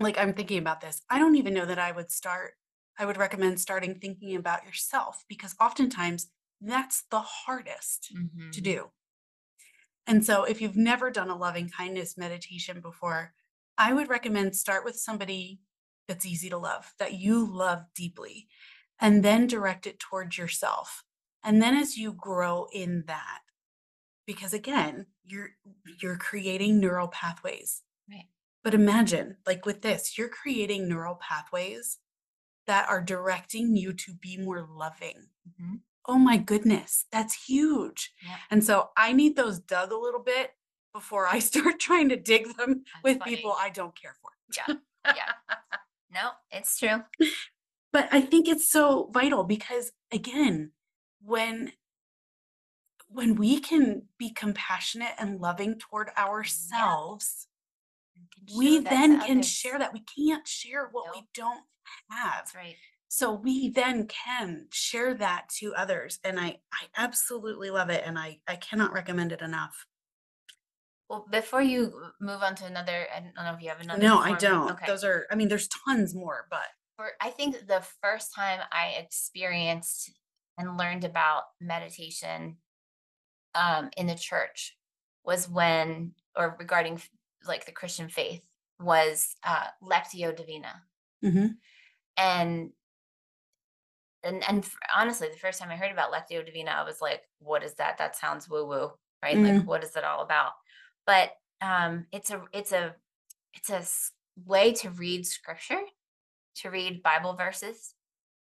like I'm thinking about this, I don't even know that I would start, I would recommend starting thinking about yourself because oftentimes that's the hardest to Mhm. do. And so if you've never done a loving kindness meditation before, I would recommend start with somebody that's easy to love, that you love deeply, and then direct it towards yourself. And then as you grow in that, because again, you're you're creating neural pathways. Right. But imagine, like with this, you're creating neural pathways that are directing you to be more loving. Mhm. Oh my goodness, that's huge. Yeah. And so I need those dug a little bit before I start trying to dig them That's with funny. people I don't care for. yeah yeah no it's true But I think it's so vital because again, when when we can be compassionate and loving toward ourselves, can we then can others. share that. We can't share what we don't have. that's right So we then can share that to others. And I I absolutely love it. And I I cannot recommend it enough. well before you move on to another i don't know if you have another No, I don't. okay Those are I mean, there's tons more, but for i think the first time i experienced and learned about meditation um in the church was when or regarding like the christian faith was uh lectio divina Mhm. and and and honestly the first time i heard about lectio divina i was like what is that that sounds woo woo right like Mhm. what is it all about but um it's a it's a it's a way to read scripture to read bible verses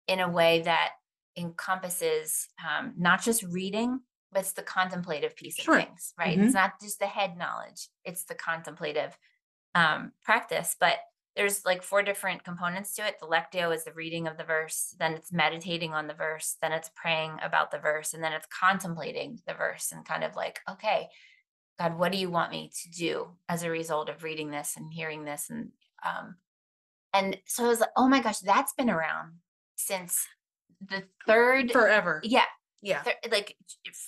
in a way that encompasses um, not just reading but it's the contemplative piece Sure. of things right Mhm. it's not just the head knowledge it's the contemplative um, practice but there's like four different components to it. The lectio is the reading of the verse, then it's meditating on the verse, then it's praying about the verse, and then it's contemplating the verse and kind of like, okay, God, what do you want me to do as a result of reading this and hearing this? And um, and so I was like, oh my gosh, that's been around since the third forever. yeah, Yeah. thir- like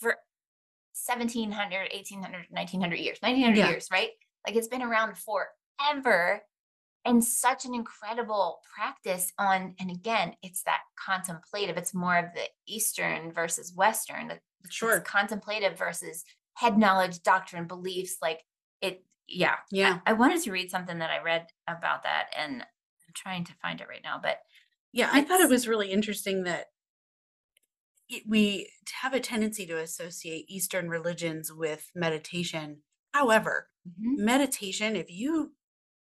for 1700 1800 1900 years 1900 Yeah. years right like it's been around forever and such an incredible practice on and again it's that contemplative it's more of the eastern versus western the- Sure. contemplative versus head knowledge doctrine beliefs like it yeah Yeah. I, wanted to read something that i read about that and i'm trying to find it right now but Yeah, I thought it was really interesting that it, we have a tendency to associate Eastern religions with meditation. However, Mhm. meditation, if you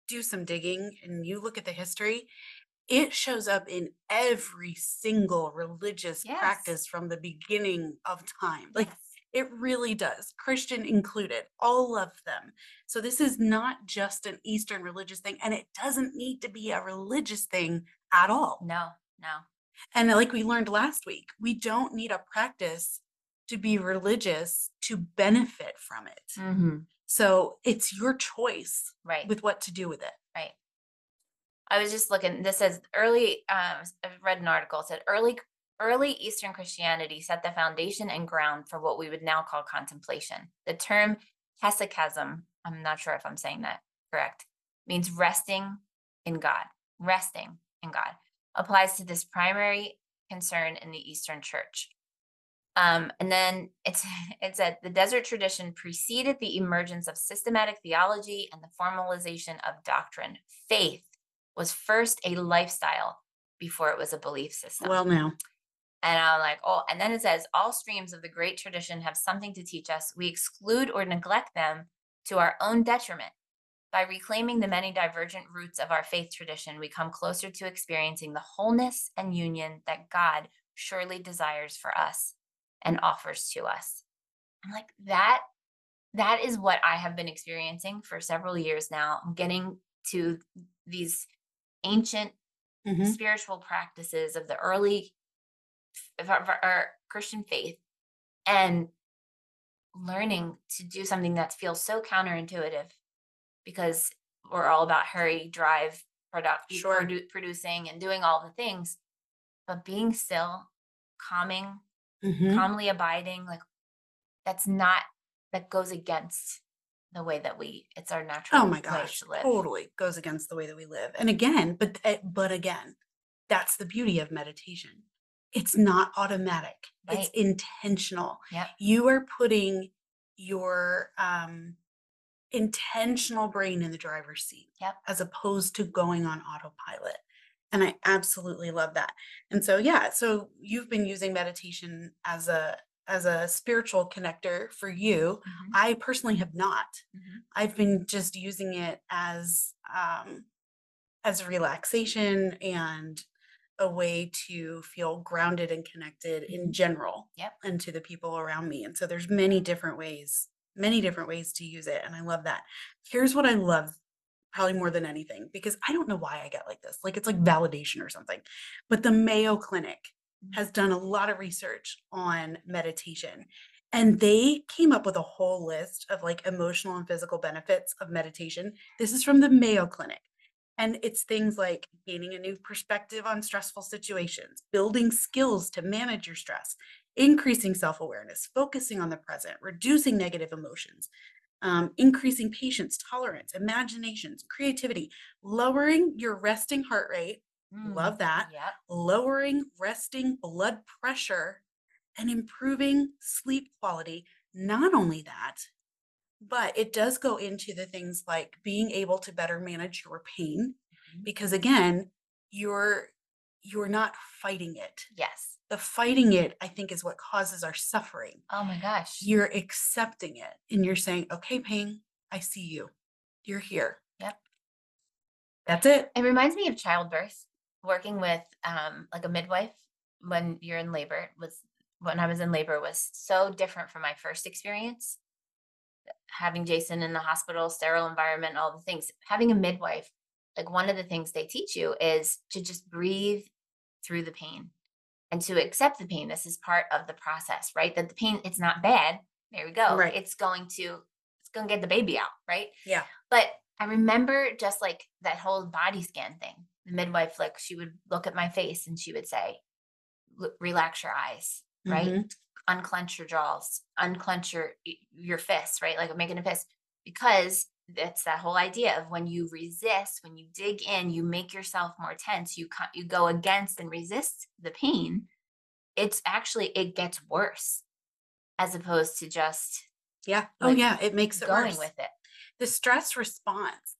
do some digging and you look at the history, it shows up in every single religious Yes. practice from the beginning of time. Like Yes. it really does, Christian included, all of them. So this is not just an Eastern religious thing, and it doesn't need to be a religious thing at all. No, no. And like we learned last week, we don't need a practice to be religious to benefit from it. Mhm. So it's your choice Right. with what to do with it. Right. I was just looking, this says early, um, I read an article, said early, early Eastern Christianity set the foundation and ground for what we would now call contemplation. The term hesychasm, I'm not sure if I'm saying that correct, means resting in God, resting in God, applies to this primary concern in the Eastern Church. Um, and then it's it said the desert tradition preceded the emergence of systematic theology and the formalization of doctrine. Faith was first a lifestyle before it was a belief system. Well, now, and I'm like, oh, and then it says all streams of the great tradition have something to teach us. We exclude or neglect them to our own detriment. By reclaiming the many divergent roots of our faith tradition, we come closer to experiencing the wholeness and union that God surely desires for us and offers to us. I'm like, that that is what I have been experiencing for several years now. I'm getting to these ancient Mhm. spiritual practices of the early of our, of our Christian faith and learning to do something that feels so counterintuitive because we're all about hurry, drive, product, Sure. produ- producing, and doing all the things, but being still, calming, Mhm. calmly abiding, like that's not that goes against the way that we. It's our natural. Oh my gosh, totally goes against the way that we live. And again, but eh, but again, that's the beauty of meditation. It's not automatic. It's intentional. Yep. You are putting your um intentional brain in the driver's seat Yep. as opposed to going on autopilot. And I absolutely love that. And so yeah, so you've been using meditation as a as a spiritual connector for you. Mhm, I personally have not. mhm. I've been just using it as um as relaxation and a way to feel grounded and connected in Mhm. general Yep. and to the people around me. And so there's many different ways, many different ways to use it. And I love that. Here's what I love probably more than anything, because I don't know why I get like this. Like it's like validation or something. But the Mayo Clinic Mhm. has done a lot of research on meditation. And they came up with a whole list of like emotional and physical benefits of meditation. This is from the Mayo Clinic. And it's things like gaining a new perspective on stressful situations, building skills to manage your stress, increasing self awareness, focusing on the present, reducing negative emotions, um, increasing patience, tolerance, imaginations, creativity, lowering your resting heart rate. Love Mm, that Yep. lowering resting blood pressure and improving sleep quality. Not only that, but it does go into the things like being able to better manage your pain Mhm. because again, you're you're not fighting it. Yes. The fighting it, I think, is what causes our suffering. Oh my gosh. You're accepting it and you're saying, okay, pain, I see you. You're here. Yep. That's it. It reminds me of childbirth. Working with um like a midwife when you're in labor was when I was in labor was so different from my first experience. Having Jason in the hospital, sterile environment, all the things. Having a midwife, like one of the things they teach you is to just breathe through the pain and to accept the pain. This is part of the process, right? That the pain, it's not bad. There we go. Right. It's going to, it's going to get the baby out, right? Yeah. But I remember just like that whole body scan thing. The midwife, like, she would look at my face and she would say, relax your eyes, right? Mhm. Unclench your jaws, unclench your your fists, right? Like I'm making a fist. Because that's that whole idea of when you resist, when you dig in, you make yourself more tense, you you go against and resist the pain. It's actually it gets worse as opposed to just Yeah. Oh, yeah. It makes it going worse. with it. the stress response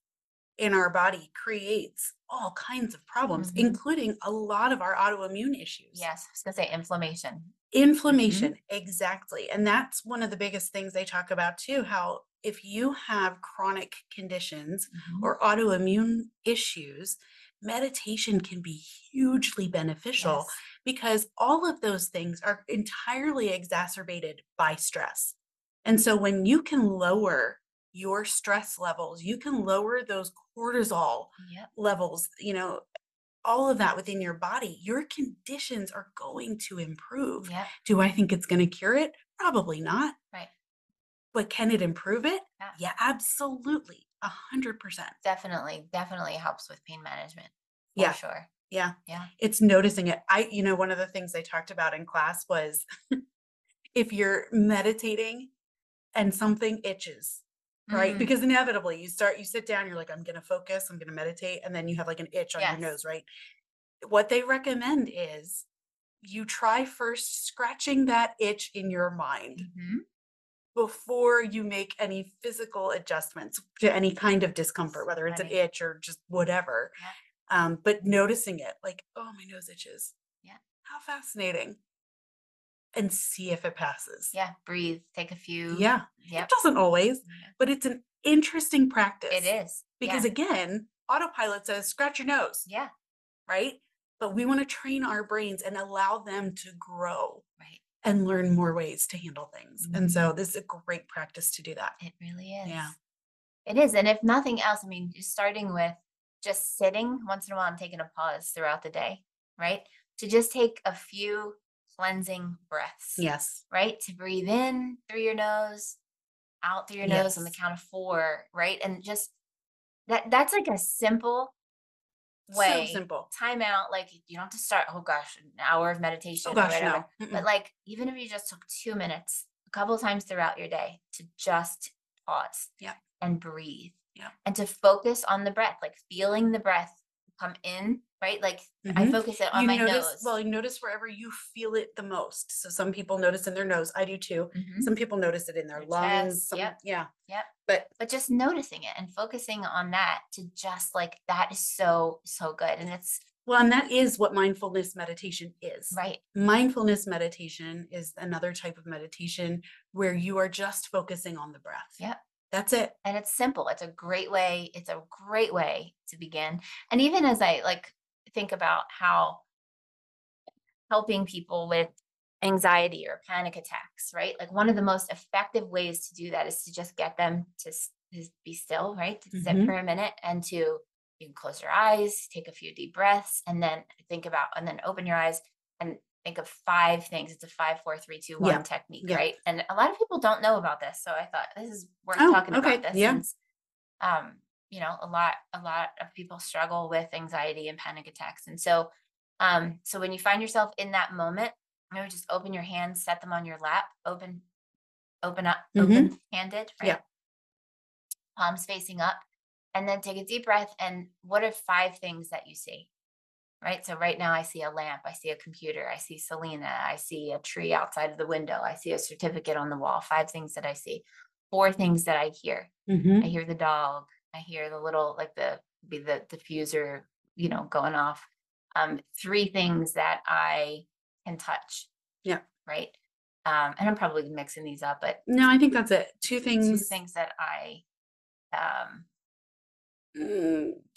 in our body creates all kinds of problems, Mhm. including a lot of our autoimmune issues. Yes, I was gonna say inflammation. Inflammation, exactly. And that's one of the biggest things they talk about too, how if you have chronic conditions Mhm. or autoimmune issues, meditation can be hugely beneficial Yes. because all of those things are entirely exacerbated by stress. And so when you can lower your stress levels, you can lower those cortisol Yep. levels, you know, all of that within your body, your conditions are going to improve. Yep. Do I think it's going to cure it? Probably not. Right. But can it improve it? Yeah. Yeah, absolutely. A hundred percent. Definitely, definitely helps with pain management. For Yeah. Sure. Yeah. Yeah. It's noticing it. I, you know, one of the things they talked about in class was if you're meditating and something itches, right? Mm, Because inevitably you start, you sit down, you're like, I'm going to focus, I'm going to meditate. And then you have like an itch on Yes. your nose, right? What they recommend is you try first scratching that itch in your mind mhm, before you make any physical adjustments to any kind of discomfort, whether it's an Right. itch or just whatever. Um, but noticing it, like, oh, my nose itches. Yeah. How fascinating. And see if it passes. Yeah. Breathe. Take a few. Yeah. Yep. It doesn't always, yeah, but it's an interesting practice. It is. Because yeah. again, autopilot says scratch your nose, yeah. right? But we want to train our brains and allow them to grow. And learn more ways to handle things. And Mhm. so this is a great practice to do that. It really is. Yeah. It is. And if nothing else, I mean, just starting with just sitting once in a while and taking a pause throughout the day, right? To just take a few cleansing breaths. Yes. Right? To breathe in through your nose, out through your nose on the count of four, right? And just that that's like a simple way. So simple. Time out, like you don't have to start, oh gosh, an hour of oh meditation Oh gosh, no. Mm-mm. But like, even if you just took two minutes a couple of times throughout your day to just pause Yeah. and breathe Yeah. and to focus on the breath, like feeling the breath come in, right? Like I Mhm. focus it on you my notice, nose. well, you notice wherever you feel it the most. So some people notice in their nose. I do too. Mhm. Some people notice it in their Their lungs. Some, yep. Yeah. Yep. But But just noticing it and focusing on that to just like that is so, so good. And it's well, and that is what mindfulness meditation is. right. Mindfulness meditation is another type of meditation where you are just focusing on the breath. Yep. That's it. and it's simple it's a great way it's a great way to begin and even as i like think about how helping people with anxiety or panic attacks right like one of the most effective ways to do that is to just get them to, to be still right to sit Mhm. for a minute and to you can close your eyes take a few deep breaths and then think about and then open your eyes and think of five things it's a five four three two one Yeah. technique Yeah. right and a lot of people don't know about this so i thought this is worth Oh, talking okay. about this Yeah. since um you know a lot a lot of people struggle with anxiety and panic attacks and so um so when you find yourself in that moment you know just open your hands set them on your lap open open up mm-hmm. open handed right Yeah. palms facing up and then take a deep breath and what are five things that you see right so right now i see a lamp i see a computer i see selena i see a tree outside of the window i see a certificate on the wall five things that i see four things that i hear Mhm. I hear the dog. I hear the little like the be the diffuser, you know, going off. Um, three things that I can touch. Yeah. Right. Um, and I'm probably mixing these up, but No, I think that's it. Two things. two things. that I um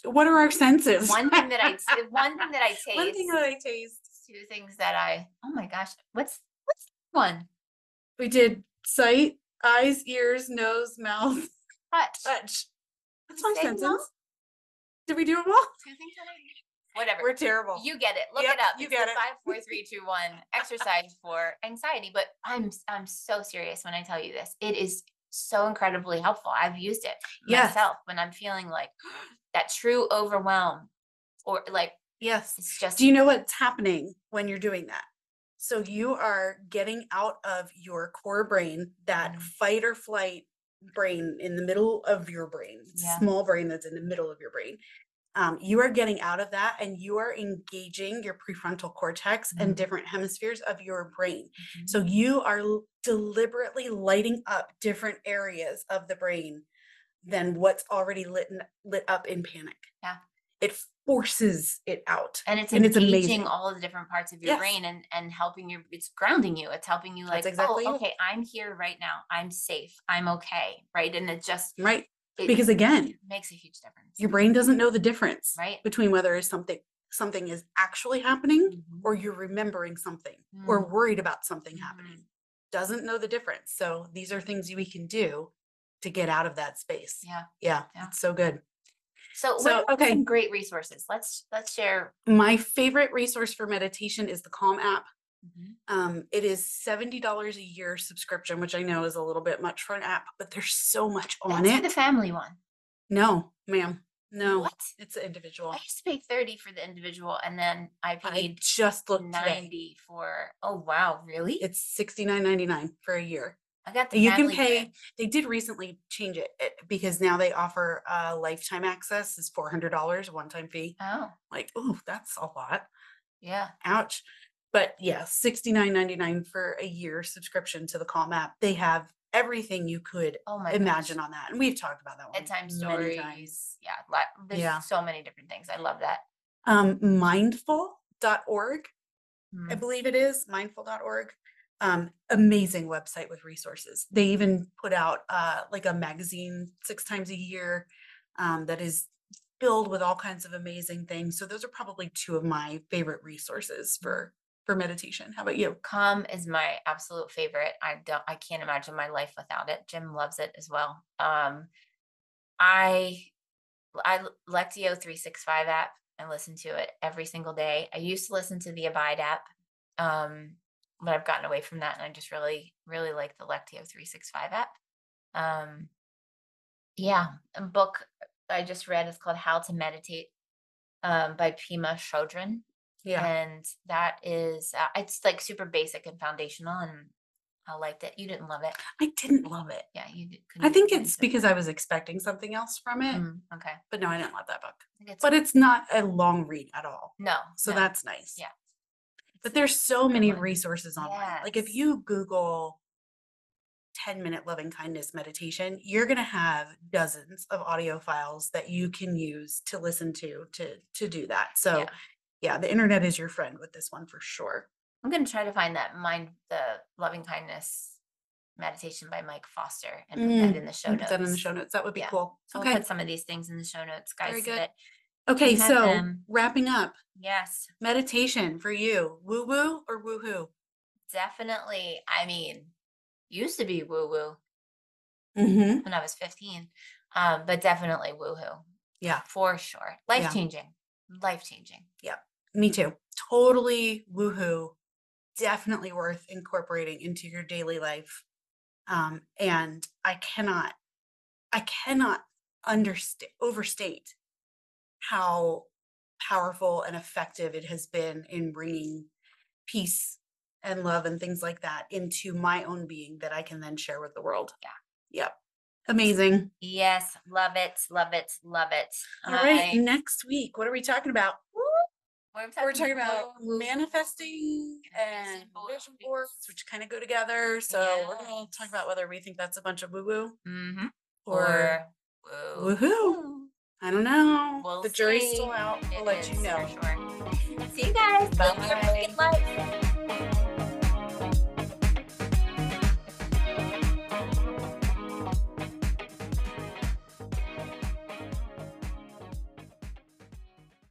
what are our senses? one thing that I one thing that I taste. One thing that I taste. two things that I oh my gosh, what's what's one? We did sight, eyes, ears, nose, mouth, Touch. touch. That's my you say them senses. Did we do them all? Two things that whatever. We're terrible. You get it. Look Yep, it up. you it's get it. five, four, three, two, one exercise for anxiety. But I'm I'm so serious when I tell you this. It is so incredibly helpful. I've used it Yes. myself when I'm feeling like that true overwhelm, or like yes. it's just Do you know what's happening when you're doing that? So you are getting out of your core brain, that Mhm. fight or flight brain in the middle of your brain, Yeah. small brain that's in the middle of your brain. Um, you are getting out of that and you are engaging your prefrontal cortex Mhm. and different hemispheres of your brain. Mhm. So you are deliberately lighting up different areas of the brain than what's already lit lit up in panic. Yeah. It forces it out. And it's And it's engaging amazing. all of the different parts of your Yes. brain and and helping you. It's grounding you. It's helping you like, exactly oh, it. okay, I'm here right now. I'm safe. I'm okay. Right. And it just Right. it Because again, makes a huge difference. your brain doesn't know the difference Right. between whether is something something is actually happening Mhm. or you're remembering something or Mm. worried about something happening. Doesn't know the difference. So these are things we can do to get out of that space. Yeah. Yeah, Yeah. it's so good. So, So, okay. great resources? Let's let's share. My favorite resource for meditation is the Calm app. Mhm. Um, it is $70 a year subscription, which I know is a little bit much for an app, but there's so much on That's it. the family one. No, ma'am. No, What? it's an individual. I used to pay 30 for the individual and then I I paid just looked today. 90 for oh wow, really? It's $69.99 for a year. I got the You can pay, they did recently change it eh, because now they offer uh lifetime access is $400 one time fee. Oh, Like, oh, that's a lot. yeah. Ouch. But yeah, $69.99 for a year subscription to the Calm app. They have everything you could Oh my imagine gosh. on that. And we've talked about that one. Bedtime many stories. times. Yeah. There's Yeah. so many different things. I love that. Um, mindful.org, I Mm. believe it is, mindful.org. Um, amazing website with resources. They even put out uh like a magazine six times a year um that is filled with all kinds of amazing things. So those are probably two of my favorite resources for for meditation. How about you? Calm is my absolute favorite. I don't I can't imagine my life without it. Jim loves it as well. Um I I Lectio 365 app and listen to it every single day. I used to listen to the Abide app. Um but I've gotten away from that and I just really really like the Lectio 365 app. Um yeah, a book I just read is called How to Meditate um by Pema Chödrön Yeah. and that is uh, it's like super basic and foundational and i liked it you didn't love it I didn't love it. yeah you did, I think it's into it. because I was expecting something else from it. Mm, okay But no, I didn't love that book. it's, But it's not a long read at all. no So no, that's nice. yeah. But there's so many resources online. Like if you Google 10 minute loving kindness meditation, you're going to have dozens of audio files that you can use to listen to to to do that. So Yeah. Yeah, the internet is your friend with this one for sure. i'm gonna try to find that mind the loving kindness meditation by mike foster and put that in the show notes Put that in the show notes. That would be Yeah. cool. so okay. we'll put some of these things in the show notes guys Very good. okay, so them. wrapping up, yes meditation for you. Woo woo or woohoo? definitely i mean used to be woo woo Mhm. when i was 15 um but definitely woohoo Yeah. for sure life changing life changing Me too. Totally woohoo. Definitely worth incorporating into your daily life. Um, and I cannot, I cannot understate, overstate how powerful and effective it has been in bringing peace and love and things like that into my own being that I can then share with the world. Yeah. Yep. Amazing. Yes, love it, love it, love it. All right. I- Next week, what are we talking about? We're We're talking about manifesting and Vision boards. which kind of go together. So we're gonna talk about whether we think that's a bunch of woo woo Mhm. or, woo. woohoo. I don't know. We'll the jury's see. still out. We'll let you know. sure. See you guys. Bye. life.